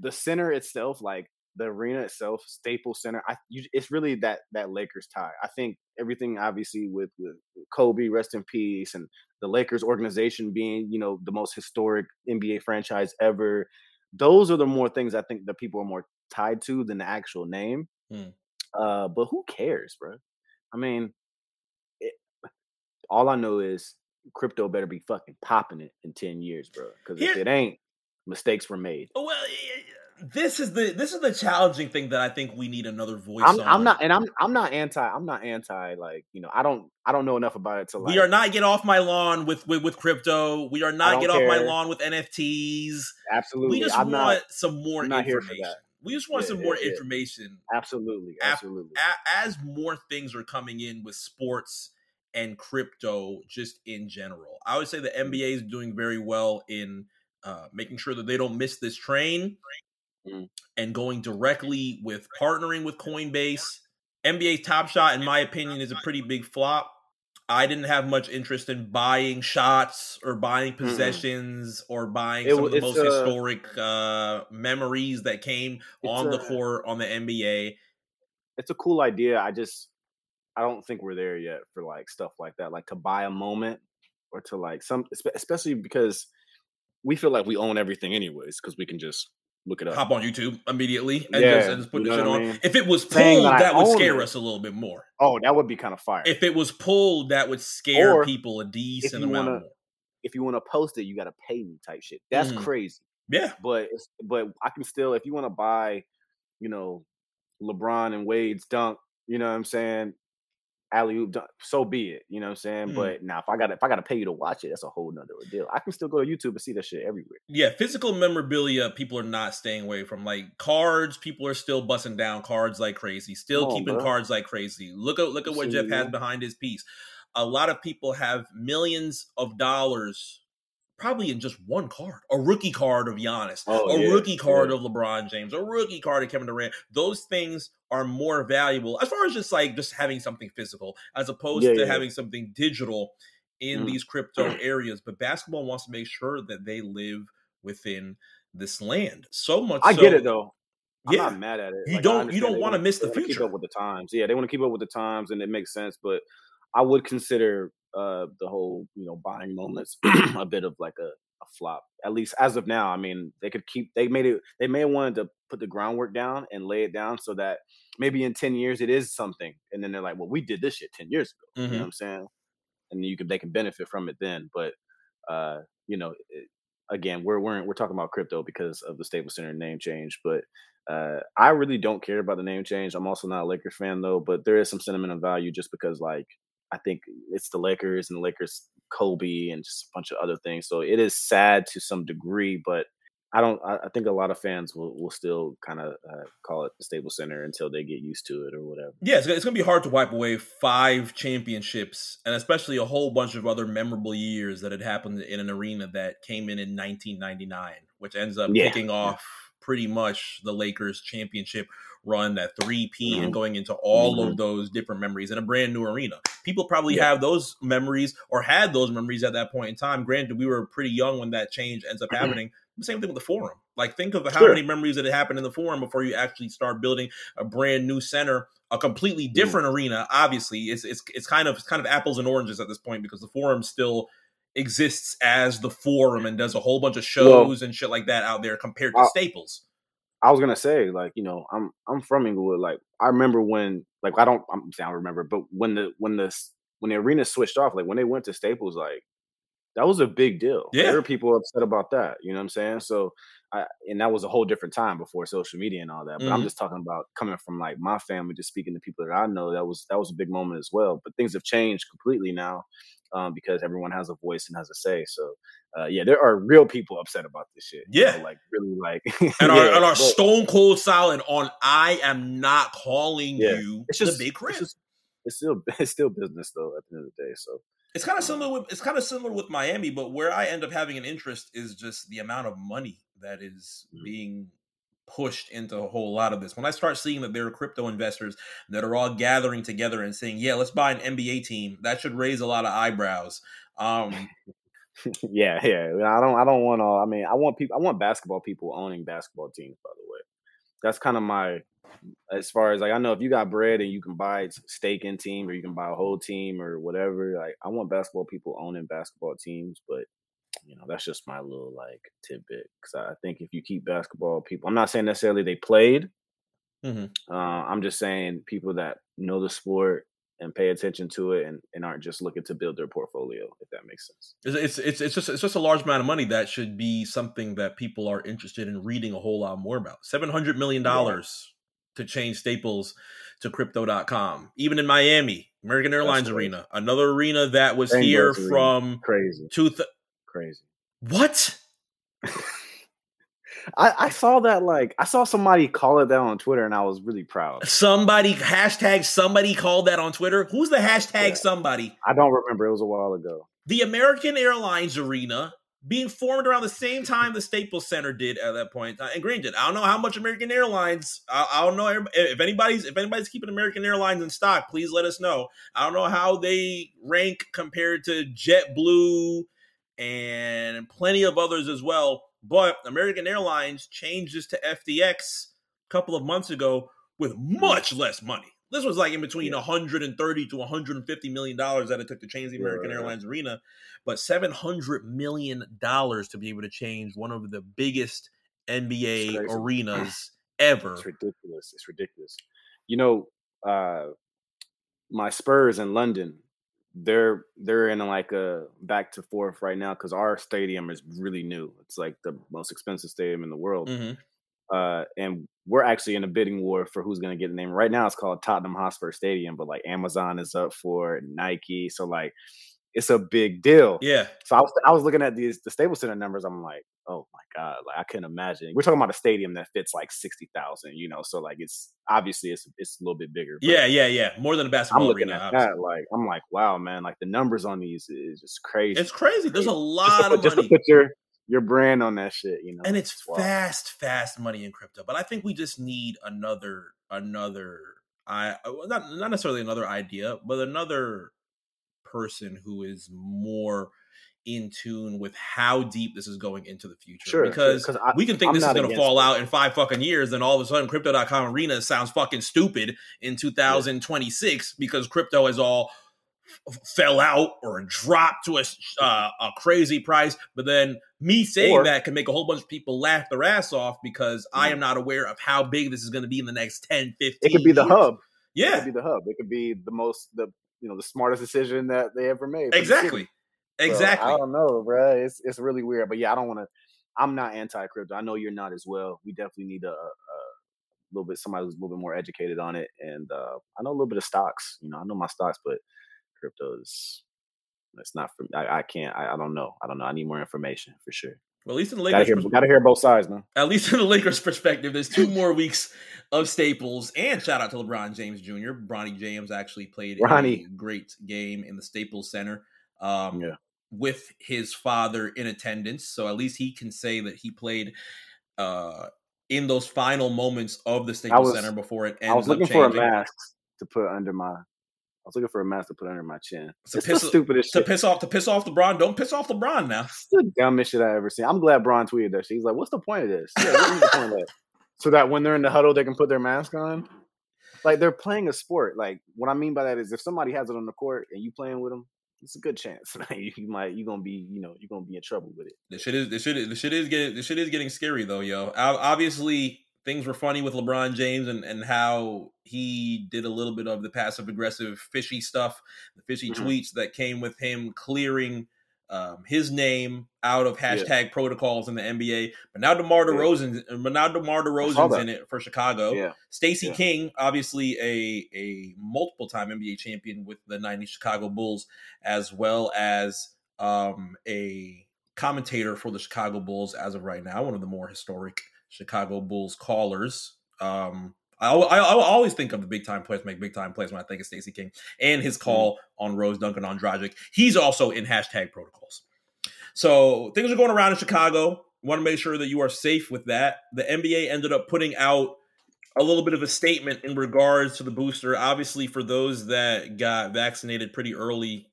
The center itself, like the arena itself, Staples Center, I you, it's really that that Lakers tie. I think everything obviously with with Kobe, rest in peace, and the Lakers organization being you know the most historic NBA franchise ever. Those are the more things I think that people are more tied to than the actual name. Hmm. Uh, but who cares, bro? I mean, it, all I know is crypto better be fucking popping it in 10 years, bro. Because if it ain't, mistakes were made. Well, eh, this is the this is the challenging thing that I think we need another voice. I'm, on. I'm not, and I'm I'm not anti. I'm not anti. Like you know, I don't I don't know enough about it to like. we are not get off my lawn with with, with crypto. We are not get off my lawn with NFTs. absolutely. We just I'm want not some more I'm not here for information. that. We just want Yeah, some yeah, more yeah. information absolutely absolutely. a- as more things are coming in with sports and crypto just in general. I would say the Mm-hmm. NBA is doing very well in uh, making sure that they don't miss this train Mhm. and going directly with partnering with Coinbase. NBA Top Shot, in my opinion, is a pretty big flop. I didn't have much interest in buying shots or buying possessions or buying It some of the most uh, historic uh, memories that came on the a- court on the NBA. it's a cool idea. I just I don't think we're there yet for like stuff like that, like to buy a moment or to like some, especially because we feel like we own everything anyways because we can just look it up. hop on YouTube immediately and, Yeah, just, and just put you the shit what I on. mean? If it was pulled, that would scare it. us a little bit more. Oh, that would be kind of fire. If it was pulled, that would scare Or people a decent amount wanna- more. if you want to post it, you got to pay me type shit. That's Mhm. crazy. Yeah, But but I can still if you want to buy, you know, LeBron and Wade's dunk, you know what I'm saying? Alley oop so be it. You know what I'm saying? Mhm. But now if I got if I got to pay you to watch it, that's a whole nother deal. I can still go to YouTube and see that shit everywhere. yeah. Physical memorabilia, people are not staying away from. Like cards, people are still busting down cards like crazy. Still on, keeping bro. cards like crazy. Look at look at what Jeff Absolutely, has behind his piece. A lot of people have millions of dollars. Probably in just one card, a rookie card of Giannis, Oh, a yeah, rookie card yeah. of LeBron James, a rookie card of Kevin Durant. Those things are more valuable as far as just like just having something physical as opposed Yeah, to yeah, yeah. having something digital in Mhm. these crypto areas. But basketball wants to make sure that they live within this land. So much I so, get it though. I'm not mad at it. You Like, don't- you don't wanna wanna- miss the future. Keep up with the times. Yeah, they want to keep up with the times, and it makes sense. But I would consider uh the whole you know buying moments a bit of like a, a flop. At least as of now. I mean, they could keep. They made it. They may have wanted to put the groundwork down and lay it down so that maybe in ten years it is something, and then they're like, well, we did this shit ten years ago. You Mhm. know what I'm saying? And you can they can benefit from it then. But uh, you know, it, again, we're we're we're talking about crypto because of the Staples Center name change. But uh, I really don't care about the name change. I'm also not a Lakers fan though, but there is some sentimental value just because like I think it's the Lakers and the Lakers Kobe and just a bunch of other things. So it is sad to some degree, but I don't. I, think a lot of fans will will still kind of uh, call it the Staples Center until they get used to it or whatever. Yeah, it's, it's going to be hard to wipe away five championships and especially a whole bunch of other memorable years that had happened in an arena that came in in 1999, which ends up Yeah, kicking off pretty much the Lakers championship run, that 3P, Mhm. and going into all Mhm. of those different memories in a brand new arena. People probably Yeah. have those memories or had those memories at that point in time. Granted, we were pretty young when that change ends up happening. The same thing with the forum. Like, think of how Sure. many memories that had happened in the forum before you actually start building a brand new center, a completely different arena. Obviously, it's it's it's kind of it's kind of apples and oranges at this point because the forum still exists as the forum and does a whole bunch of shows and shit like that out there compared to Uh, Staples. I was gonna say, like, you know, I'm I'm from Inglewood. Like, I remember when, like, I don't, I'm saying I don't remember, but when the when the when the arena switched off, like when they went to Staples, like that was a big deal. Yeah. There were people upset about that. You know what I'm saying? So, I, and that was a whole different time before social media and all that. But I'm Mhm. just talking about coming from like my family, just speaking to people that I know. That was that was a big moment as well. But things have changed completely now um, because everyone has a voice and has a say. So, uh, yeah, there are real people upset about this shit. you Yeah. know, like really like And are, yeah, and are but stone cold silent on I am not calling Yeah. you it's just big crib. It's, just, it's still it's still business though at the end of the day. So It's kind of similar with it's kind of similar with Miami, but where I end up having an interest is just the amount of money that is Mhm. being pushed into a whole lot of this. When I start seeing that there are crypto investors that are all gathering together and saying, "Yeah, let's buy an NBA team," that should raise a lot of eyebrows. Um, yeah, yeah. I don't I don't want all. I mean, I want people. I want basketball people owning basketball teams. By the way, that's kind of my as far as like I know if you got bread and you can buy stake in team or you can buy a whole team or whatever. Like I want basketball people owning basketball teams, but you know that's just my little like tidbit because I think if you keep basketball people, I'm not saying necessarily they played. Mhm. Uh, I'm just saying people that know the sport and pay attention to it and, and aren't just looking to build their portfolio, if that makes sense. It's, it's it's it's just it's just a large amount of money that should be something that people are interested in reading a whole lot more about. Seven hundred million dollars to change Staples to crypto.com. Even in Miami, American Airlines. Arena, another arena that was Same here arena. from Crazy, two th- crazy. what? I, I saw that like I saw somebody call it that on Twitter, and I was really proud. Somebody hashtag somebody called that on Twitter. Who's the hashtag Yeah. somebody? I don't remember; it was a while ago. The American Airlines Arena being formed around the same time the Staples Center did at that point. in time. And granted, I don't know how much American Airlines. I, I don't know if anybody's if anybody's keeping American Airlines in stock. Please let us know. I don't know how they rank compared to JetBlue and plenty of others as well. But American Airlines changed this to FTX a couple of months ago with much less money. This was like in between Yeah. 130 to 150 million dollars that it took to change the American. Airlines arena, but 700 million dollars to be able to change one of the biggest NBA arenas ever. It's ridiculous. It's ridiculous. You know, uh, my Spurs in London, they're they're in like a back to forth right now because our stadium is really new. It's like the most expensive stadium in the world. Mhm. Uh, and we're actually in a bidding war for who's going to get the name. Right now, it's called Tottenham Hotspur Stadium, but like Amazon is up for it, Nike, so like it's a big deal. Yeah, So I was I was looking at these the Staples Center numbers. I'm like, oh my god, like I couldn't imagine. We're talking about a stadium that fits like sixty thousand, you know. So like it's obviously it's it's a little bit bigger. yeah, yeah, yeah. More than a basketball. I'm looking arena. at obviously. that like I'm like, wow, man, like the numbers on these is just crazy. It's crazy. There's a Just to lot of just to money. put your your brand on that shit, you know. and it's wild. fast, fast money in crypto. But I think we just need another, another. I not not necessarily another idea, but another person who is more in tune with how deep this is going into the future. Sure, sure, I- we can think I'm this is going to fall it. out in five fucking years, and all of a sudden, Crypto.com Arena sounds fucking stupid in 2026 because crypto is all f- fell out or dropped to a, uh, a crazy price. But then me saying Or- that can make a whole bunch of people laugh their ass off because I Mhm. am not aware of how big this is going to be in the next 10, 15 It could be the years. hub. It Yeah, could be the hub. It could be the most the you know the smartest decision that they ever made. the exactly. So, Exactly. I don't know, bro. It's it's really weird, but yeah, I don't want to. I'm not anti crypto. I know you're not as well. We definitely need a, a, a little bit somebody who's a little bit more educated on it, and uh, I know a little bit of stocks. You know, I know my stocks, but crypto is it's not for me. I, I can't. I, I don't know. I don't know. I need more information for sure. well, at least in the Gotta Lakers, hear, pers- gotta hear both sides, man. at least in the Lakers' perspective, there's two more weeks of staples. And shout out to LeBron James Jr. Bronny James actually played Bronny. a great game in the Staples Center. Um, Yeah. with his father in attendance. So at least he can say that he played uh, in those final moments of the Staples was- Center before it ends I was up looking for a mask to put under my. I was looking for a mask to put under my chin. So it's the piss- stupidest To shit. piss off to piss off LeBron. Don't piss off LeBron now. It's the dumbest shit I ever seen. I'm glad Bron tweeted that shit. He's like, "What's the point of this? Yeah, what is the point of that? So that when they're in the huddle, they can put their mask on. Like they're playing a sport. Like what I mean by that is, if somebody has it on the court and you playing with them, it's a good chance. You might you're gonna be you know you're gonna be in trouble with it. The shit is the shit is, the shit is getting the shit is getting scary though, yo. Obviously, things were funny with LeBron James and and how he did a little bit of the passive aggressive fishy stuff, the fishy Mhm. tweets that came with him clearing um, his name out of hashtag protocols in the NBA. But now DeMar DeRozan, but now DeMar DeRozan's in it for Chicago. Yeah. Stacey Yeah. King, obviously a a multiple time NBA champion with the '90s Chicago Bulls, as well as um, a commentator for the Chicago Bulls as of right now, one of the more historic Chicago Bulls callers. Um, I, I, I always think of the big time players make big time plays when I think of Stacey King and his call on Rose Duncan on Dragic. He's also in hashtag protocols. So things are going around in Chicago. Want to make sure that you are safe with that. The NBA ended up putting out a little bit of a statement in regards to the booster. Obviously, for those that got vaccinated pretty early,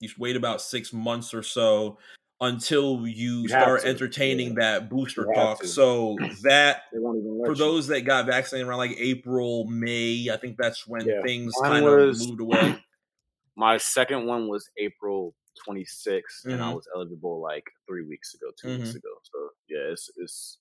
you should wait about six months or so until you, You start to, entertaining yeah. that booster You talk. to. So that They won't even let for you. those that got vaccinated around like April, May, I think that's when Yeah. things kind of moved away. My second one was April 26th, and I Mhm. was eligible like three weeks ago, 2 Mhm. weeks ago. So yeah, it's it's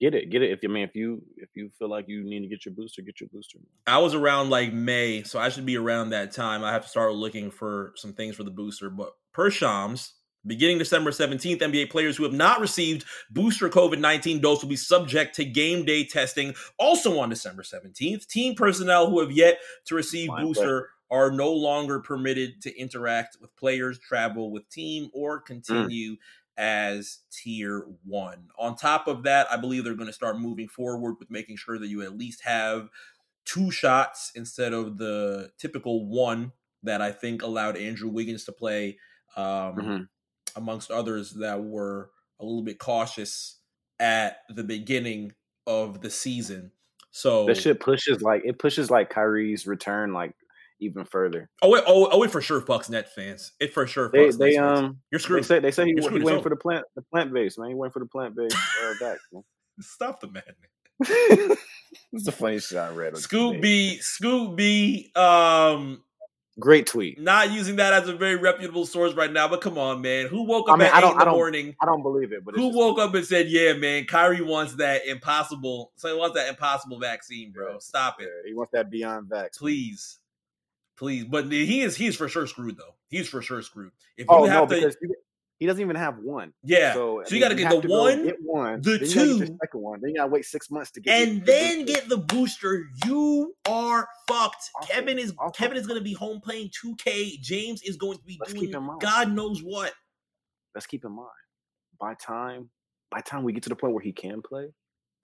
get it, get it. If you mean if you if you feel like you need to get your booster, get your booster. I was around like May, so I should be around that time. I have to start looking for some things for the booster. But per Shams, beginning December 17th, NBA players who have not received booster COVID 19 dose will be subject to game day testing. Also on December 17th, team personnel who have yet to receive Fine, booster are no longer permitted to interact with players, travel with team, or continue as tier one. On top of that, I believe they're going to start moving forward with making sure that you at least have two shots instead of the typical one that I think allowed Andrew Wiggins to play, um, Mhm. Amongst others that were a little bit cautious at the beginning of the season. So That shit pushes like it pushes like Kyrie's return like even further. oh wait, oh, oh, it for sure fucks net fans. It for sure They fucks they fans. um You're they screwed. say they say he, he waiting for the plant the plant base man. He waiting for the plant base uh, back. Man. Stop the madness. it's the funniest shit I read. Scooby Scoop today. B, Scoop B, um, Great tweet. not using that as a very reputable source right now, but come on, man. Who woke up I mean, at I eight in the I don't- morning? I don't believe it, but Who woke up and said, "Yeah, man, Kyrie wants that impossible. So he wants that impossible vaccine, bro. Yeah. Stop it, Yeah, he wants that beyond vax. please, please." But he is he's for sure screwed though. He's for sure screwed. If you Oh no, have to, because he, doesn't even have one. yeah. So, So, you got to get the one, get one, the then you get your two, second one. Then you gotta wait six months to get, and your then get the booster. You are fucked. Also- Kevin is also- Kevin is going to be home playing 2K. James is going to be Let's doing keep in mind. God knows what. Let's keep in mind, by time by time we get to the point where he can play,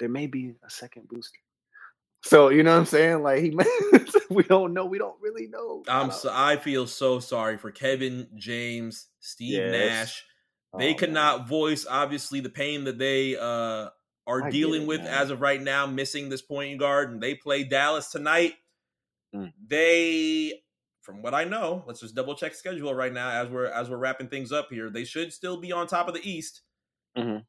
there may be a second booster. So you know what I'm saying? Like he, we don't know. We don't really know. I'm so I feel so sorry for Kevin, James, Steve Yes. Nash. They oh, could man. not voice obviously the pain that they uh are I dealing it, with man. as of right now, missing this point guard, and they play Dallas tonight. Mm. They, from what I know, let's just double check schedule right now as we're as we're wrapping things up here. They should still be on top of the East. Mhm.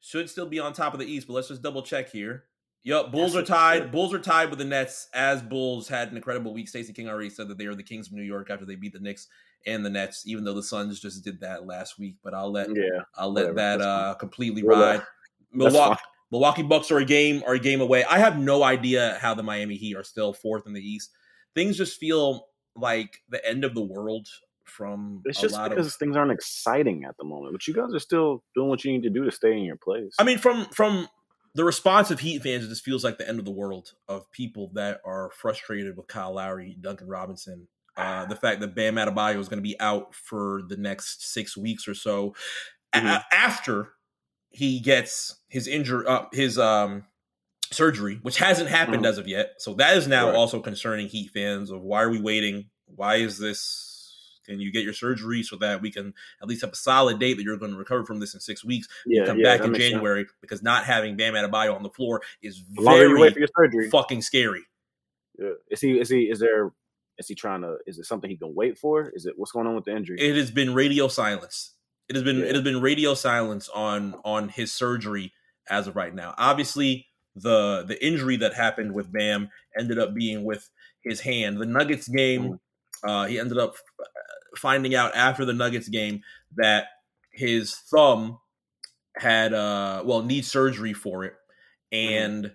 Should still be on top of the East, but let's just double check here. Yep, Bulls That's are tied. Bulls are tied with the Nets. As Bulls had an incredible week. Stacey King already said that they are the Kings of New York after they beat the Knicks and the Nets. Even though the Suns just did that last week, but I'll let Yeah, I'll let whatever, that that's uh completely uh, ride. Milwaukee. Milwaukee Bucks are a game are a game away. I have no idea how the Miami Heat are still fourth in the East. Things just feel like the end of the world from It's just because of. things aren't exciting at the moment. But you guys are still doing what you need to do to stay in your place. I mean, from from the response of Heat fans, just feels like the end of the world of people that are frustrated with Kyle Lowry, Duncan Robinson. Uh, the fact that Bam Adebayo is going to be out for the next six weeks or so a- Mhm. after he gets his injury, uh, his um, surgery, which hasn't happened Mhm. as of yet. So that is now Right. also concerning Heat fans of why are we waiting? Why is this? Can you get your surgery so that we can at least have a solid date that you're going to recover from this in six weeks? yeah, come yeah, back in makes sense. January because not having Bam Adebayo on the floor is very wait for your surgery, fucking scary. yeah. is he? Is he? Is there? Is he trying to? Is it something he can wait for? Is it what's going on with the injury? It has been radio silence. It has been Yeah. it has been radio silence on on his surgery as of right now. Obviously, the the injury that happened with Bam ended up being with his hand. The Nuggets game, uh, he ended up finding out after the Nuggets game that his thumb had uh well needs surgery for it and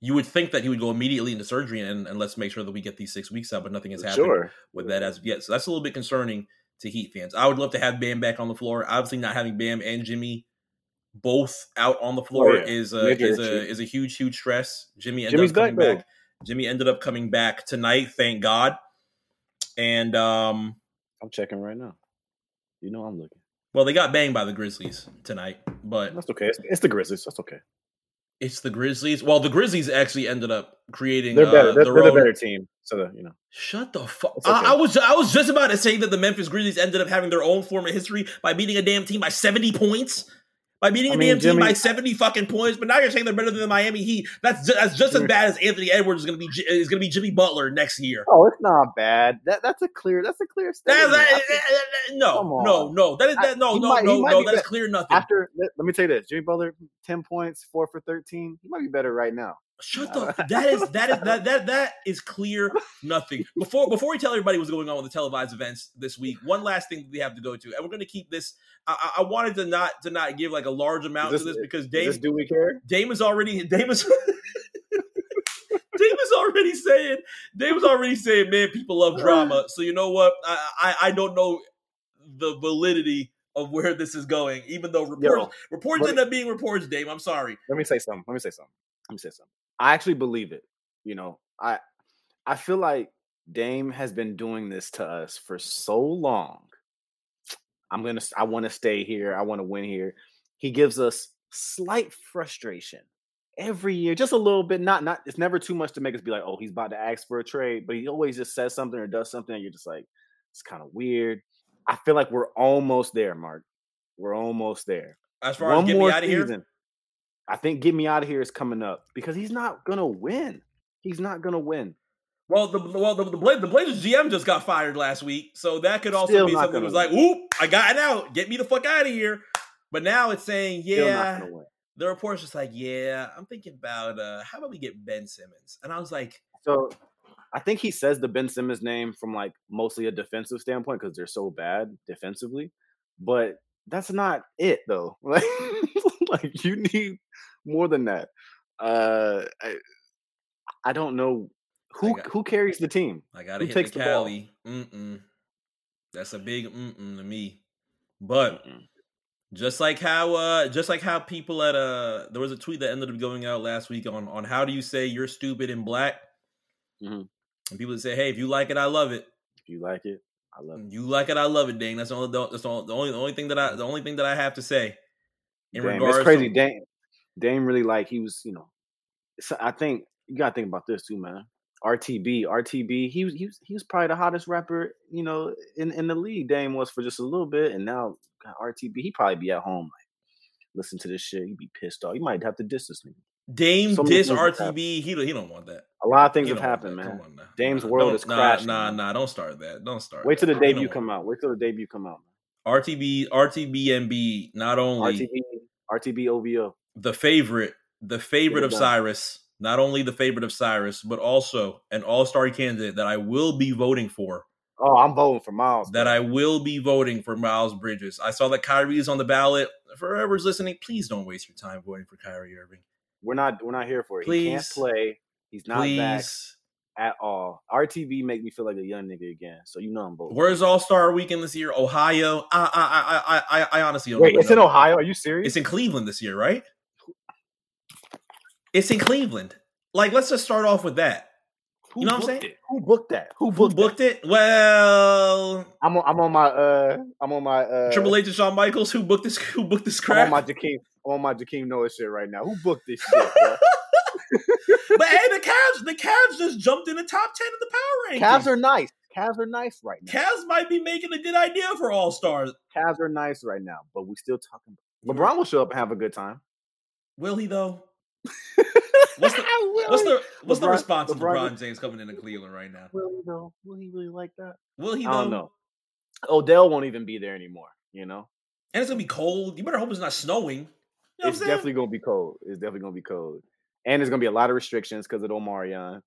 you would think that he would go immediately into surgery and, and let's make sure that we get these six weeks out but nothing has happened sure. with that as of yet so that's a little bit concerning to Heat fans. I would love to have Bam back on the floor. Obviously, not having Bam and Jimmy both out on the floor yeah. is a Major is a is a huge huge stress. Jimmy ended Jimmy's up coming back, back. Jimmy ended up coming back tonight, thank God. And um, I'm checking right now. You know I'm looking. well, they got banged by the Grizzlies tonight, but That's okay. It's, it's the Grizzlies. That's okay. it's the Grizzlies. Well, the Grizzlies actually ended up creating They're better. uh, they're, they're the better team. So the, you know. Shut the fuck! Okay. I, I was I was just about to say that the Memphis Grizzlies ended up having their own form of history by beating a damn team by seventy points, by beating a I mean, damn team by seventy fucking points. But now you're saying they're better than the Miami Heat. That's ju- that's just as mm. bad as Anthony Edwards is going to be is going to be Jimmy Butler next year. Oh, it's not bad. That that's a clear. That's a clear statement. that- think that- no, no, no. That is that. No, no, might- no, no. That's clear nothing. after let, let me tell you this: Jimmy Butler, ten points, four for thirteen. He might be better right now. Shut the. That is that is that that that is clear nothing. Before before we tell everybody what's going on with the televised events this week, one last thing we have to go to, and we're going to keep this. I, I wanted to not to not give like a large amount Is to this- this because Dame this do we care? Dame is already Dame is Dame is already saying Dame is already saying, man, people love drama. So you know what? I I, I don't know the validity of where this is going, even though reports Yo, reports end up being reports. Dame, I'm sorry. let me say something. Let me say something. Let me say something. I actually believe it. You know, I I feel like Dame has been doing this to us for so long. I'm gonna. I want to stay here. I want to win here. He gives us slight frustration every year, just a little bit. Not not. It's never too much to make us be like, oh, he's about to ask for a trade. But he always just says something or does something, and you're just like, it's kind of weird. I feel like we're almost there, Mark. We're almost there. As far as get me out of here, season. I think get me out of here is coming up because he's not gonna win. He's not gonna win. Well, the well the the, Bla- the Blazers GM just got fired last week, so that could also Still be something that was like, "Oop, I got it out. Get me the fuck out of here." But now it's saying, "Yeah." The report's just like, "Yeah, I'm thinking about uh how about we get Ben Simmons?" And I was like, So I think he says the Ben Simmons name from like mostly a defensive standpoint because they're so bad defensively. But that's not it though. Like, like you need more than that. Uh I, I don't know who got- who carries the team. "I gotta Who takes the the ball? Cali." Mm-mm. That's a big mm-mm to me. But Mm-mm. just like how uh just like how people at uh there was a tweet that ended up going out last week on on how do you say you're stupid in black Mhm. and people would say hey if you like it i love it If you like it, I love it. you like it i love it dang that's the only that's the only, the only thing that i the only thing that i have to say in Damn, regards it's crazy. to, Dame, Dame really like he was, you know. So I think you gotta think about this too, man. RTB, RTB, he was he was he was probably the hottest rapper, you know, in, in the league. Dame was for just a little bit, and now got RTB, he probably be at home like listen to this shit. He'd be pissed off. You might have to diss this nigga. dame so diss rtb he don't, he don't want that A lot of things have happened, man. Come on now. Dame's Nah, world is nah, crashing, nah man. nah don't start that don't start Wait till the that. He don't debut come out. Wait till the debut come out. RTB RTBNB not only RTB, RTB OVO. the favorite, the favorite of. Cyrus, not only the favorite of Cyrus, but also an all-star candidate that I will be voting for. Oh, I'm voting for Miles. That. I will be voting for Miles Bridges. I saw that Kyrie is on the ballot. For whoever's listening, please don't waste your time voting for Kyrie Irving. we're not we're not here for it. He can't play. He's not back. At all. RTB make me feel like a young nigga again. So you know I'm voting. Where's All Star Weekend this year? Ohio. I I I I I, I honestly don't Wait, it's in. Ohio. Are you serious? It's in Cleveland this year, right? It's in Cleveland. Like, let's just start off with that. Who you know what I'm saying? It? Who booked that? Who Who booked, booked it? Well, I'm on, I'm on my uh I'm on my uh Triple H and Shawn Michaels. Who booked this? Who booked this I'm on my Jakeem I'm on my Joakim Noah shit right now. Who booked this shit? but hey, the Cavs, the Cavs just jumped in the top ten of the power rankings. Cavs are nice. Cavs are nice right now. Cavs might be making a good idea for All Stars. Cavs are nice right now, but we still talking. LeBron will show up and have a good time. Will he though? What's the what's the what's the LeBron- response of LeBron- LeBron James coming into Cleveland right now? Will he though? Will he really like that? Will he I don't know. Odell won't even be there anymore. You know, And it's gonna be cold. You better hope it's not snowing. You know it's definitely gonna be cold. It's definitely gonna be cold, and there's gonna be a lot of restrictions because of Omicron.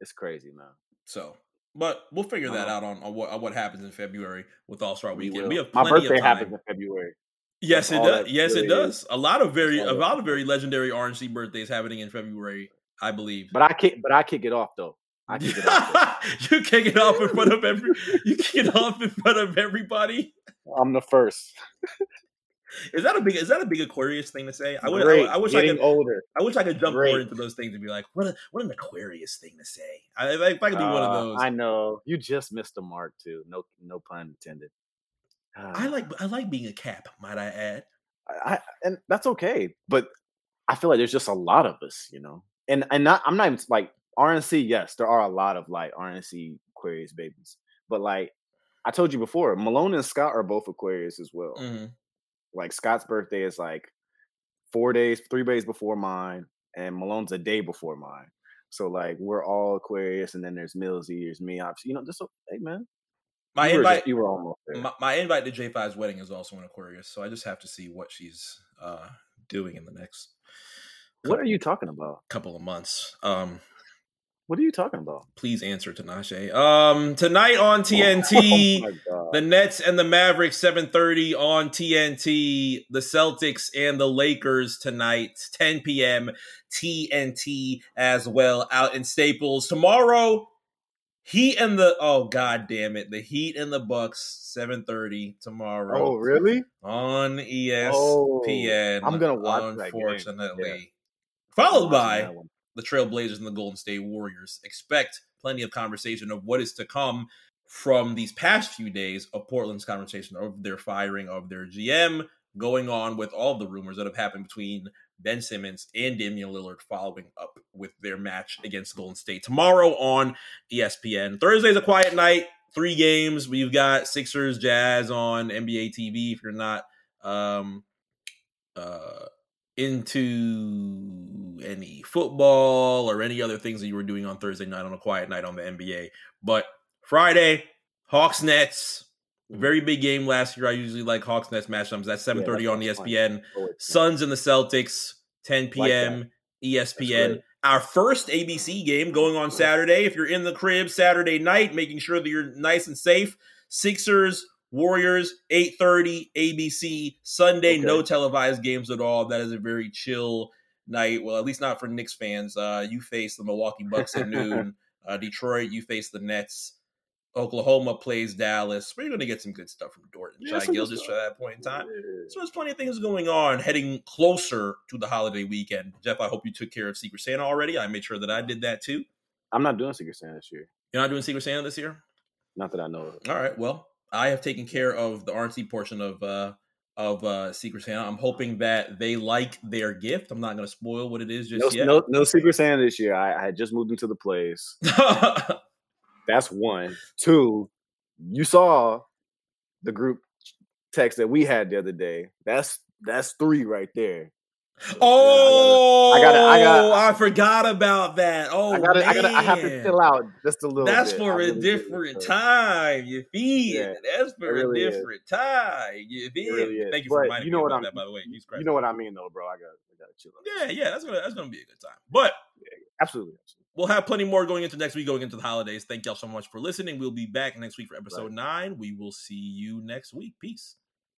It's crazy, man. So, but we'll figure that Uh-huh. out on, on what on what happens in February with All Star Weekend. will. We have My birthday of time. happens in February. Yes, That's it does. Yes, it really does. A lot of very a lot of very legendary RNC birthdays happening in February, I believe. But I kick, but I kick it off though. I kick it off. you kick it off in front of every. You kick it off in front of everybody. I'm the first. Is that a big? Is that a big Aquarius thing to say? I would. I, Great. would- I wish I could. older. I wish I could jump more Great. into those things and be like, what? A, what an Aquarius thing to say. I, if I if I could be one of Uh, those. I know you just missed the mark too. No, no pun intended. I like. I like being a cap. Might I add? I, I and that's okay. But I feel like there's just a lot of us, you know. And and not I'm not even like RNC. Yes, there are a lot of like RNC Aquarius babies, but like I told you before, Malone and Scott are both Aquarius as well. Mhm. Like Scott's birthday is like four days, three days before mine, and Malone's a day before mine. So like we're all Aquarius, and then there's Millsy, there's me. Obviously, you know, just hey man, My you were, invite. just, you were almost there. my, my invite to J5's wedding is also an Aquarius, so I just have to see what she's uh, doing in the next what are you talking about? couple of months. Um, What are you talking about? please answer Tinashe. Um, tonight on TNT, Oh the Nets and the Mavericks, seven thirty on TNT. The Celtics and the Lakers tonight, ten p.m. TNT as well out in Staples tomorrow. Heat and the oh god damn it, the Heat and the Bucks, seven thirty tomorrow. Oh, really? on E Oh, ESPN. I'm gonna watch that game. Unfortunately, Yeah. followed by. The Trailblazers and the Golden State Warriors. Expect plenty of conversation of what is to come from these past few days of Portland's conversation of their firing of their GM, going on with all the rumors that have happened between Ben Simmons and Damian Lillard following up with their match against Golden State tomorrow on ESPN. Thursday's a quiet night. Three games. We've got Sixers, Jazz on NBA TV. If you're not um, uh, into any football or any other things that you were doing on Thursday night on a quiet night on the NBA. But Friday, Hawks Nets, very big game last year. I usually like Hawks Nets matchups. That's Yeah, 7:30 that on. ESPN. Oh, Suns and the Celtics, 10 p.m. ESPN. Our first ABC game going on Saturday. If you're in the crib Saturday night, making sure that you're nice and safe. Sixers, Warriors, 8:30 ABC. Sunday, no televised games at all. That is a very chill night. Well, at least not for Knicks fans. Uh, you face the Milwaukee Bucks at noon. Uh, Detroit, you face the Nets. Oklahoma plays Dallas. We're going to get some good stuff from Dort and Yeah, Shai some Gilgeous stuff. for that point in time. Yeah. So there's plenty of things going on heading closer to the holiday weekend. Jeff, I hope you took care of Secret Santa already. I made sure that I did that too. I'm not doing Secret Santa this year. You're not doing Secret Santa this year? Not that I know of. All right. Well, I have taken care of the RNC portion of uh of uh Secret Santa. I'm hoping that they like their gift. I'm not going to spoil what it is just No, yet. no, no Secret Santa this year. I, I had just moved into the place. That's one. Two, you saw the group text that we had the other day. That's that's three right there. Oh, I gotta- I gotta- I oh, forgot about that. Oh, I gotta, I gotta, I have to fill out just a little. That's bit. for I a really different time. You feel Yeah, That's for really a is. different time. You feel really. Thank you for reminding you know me what I'm- that, by the way. Jesus Christ. You know what I mean, though, bro. I got, I got to chill. out. yeah, yeah, that's gonna that's gonna be a good time. But absolutely. absolutely. we'll have plenty more going into next week, going into the holidays. Thank y'all so much for listening. We'll be back next week for episode nine. We will see you next week. Peace.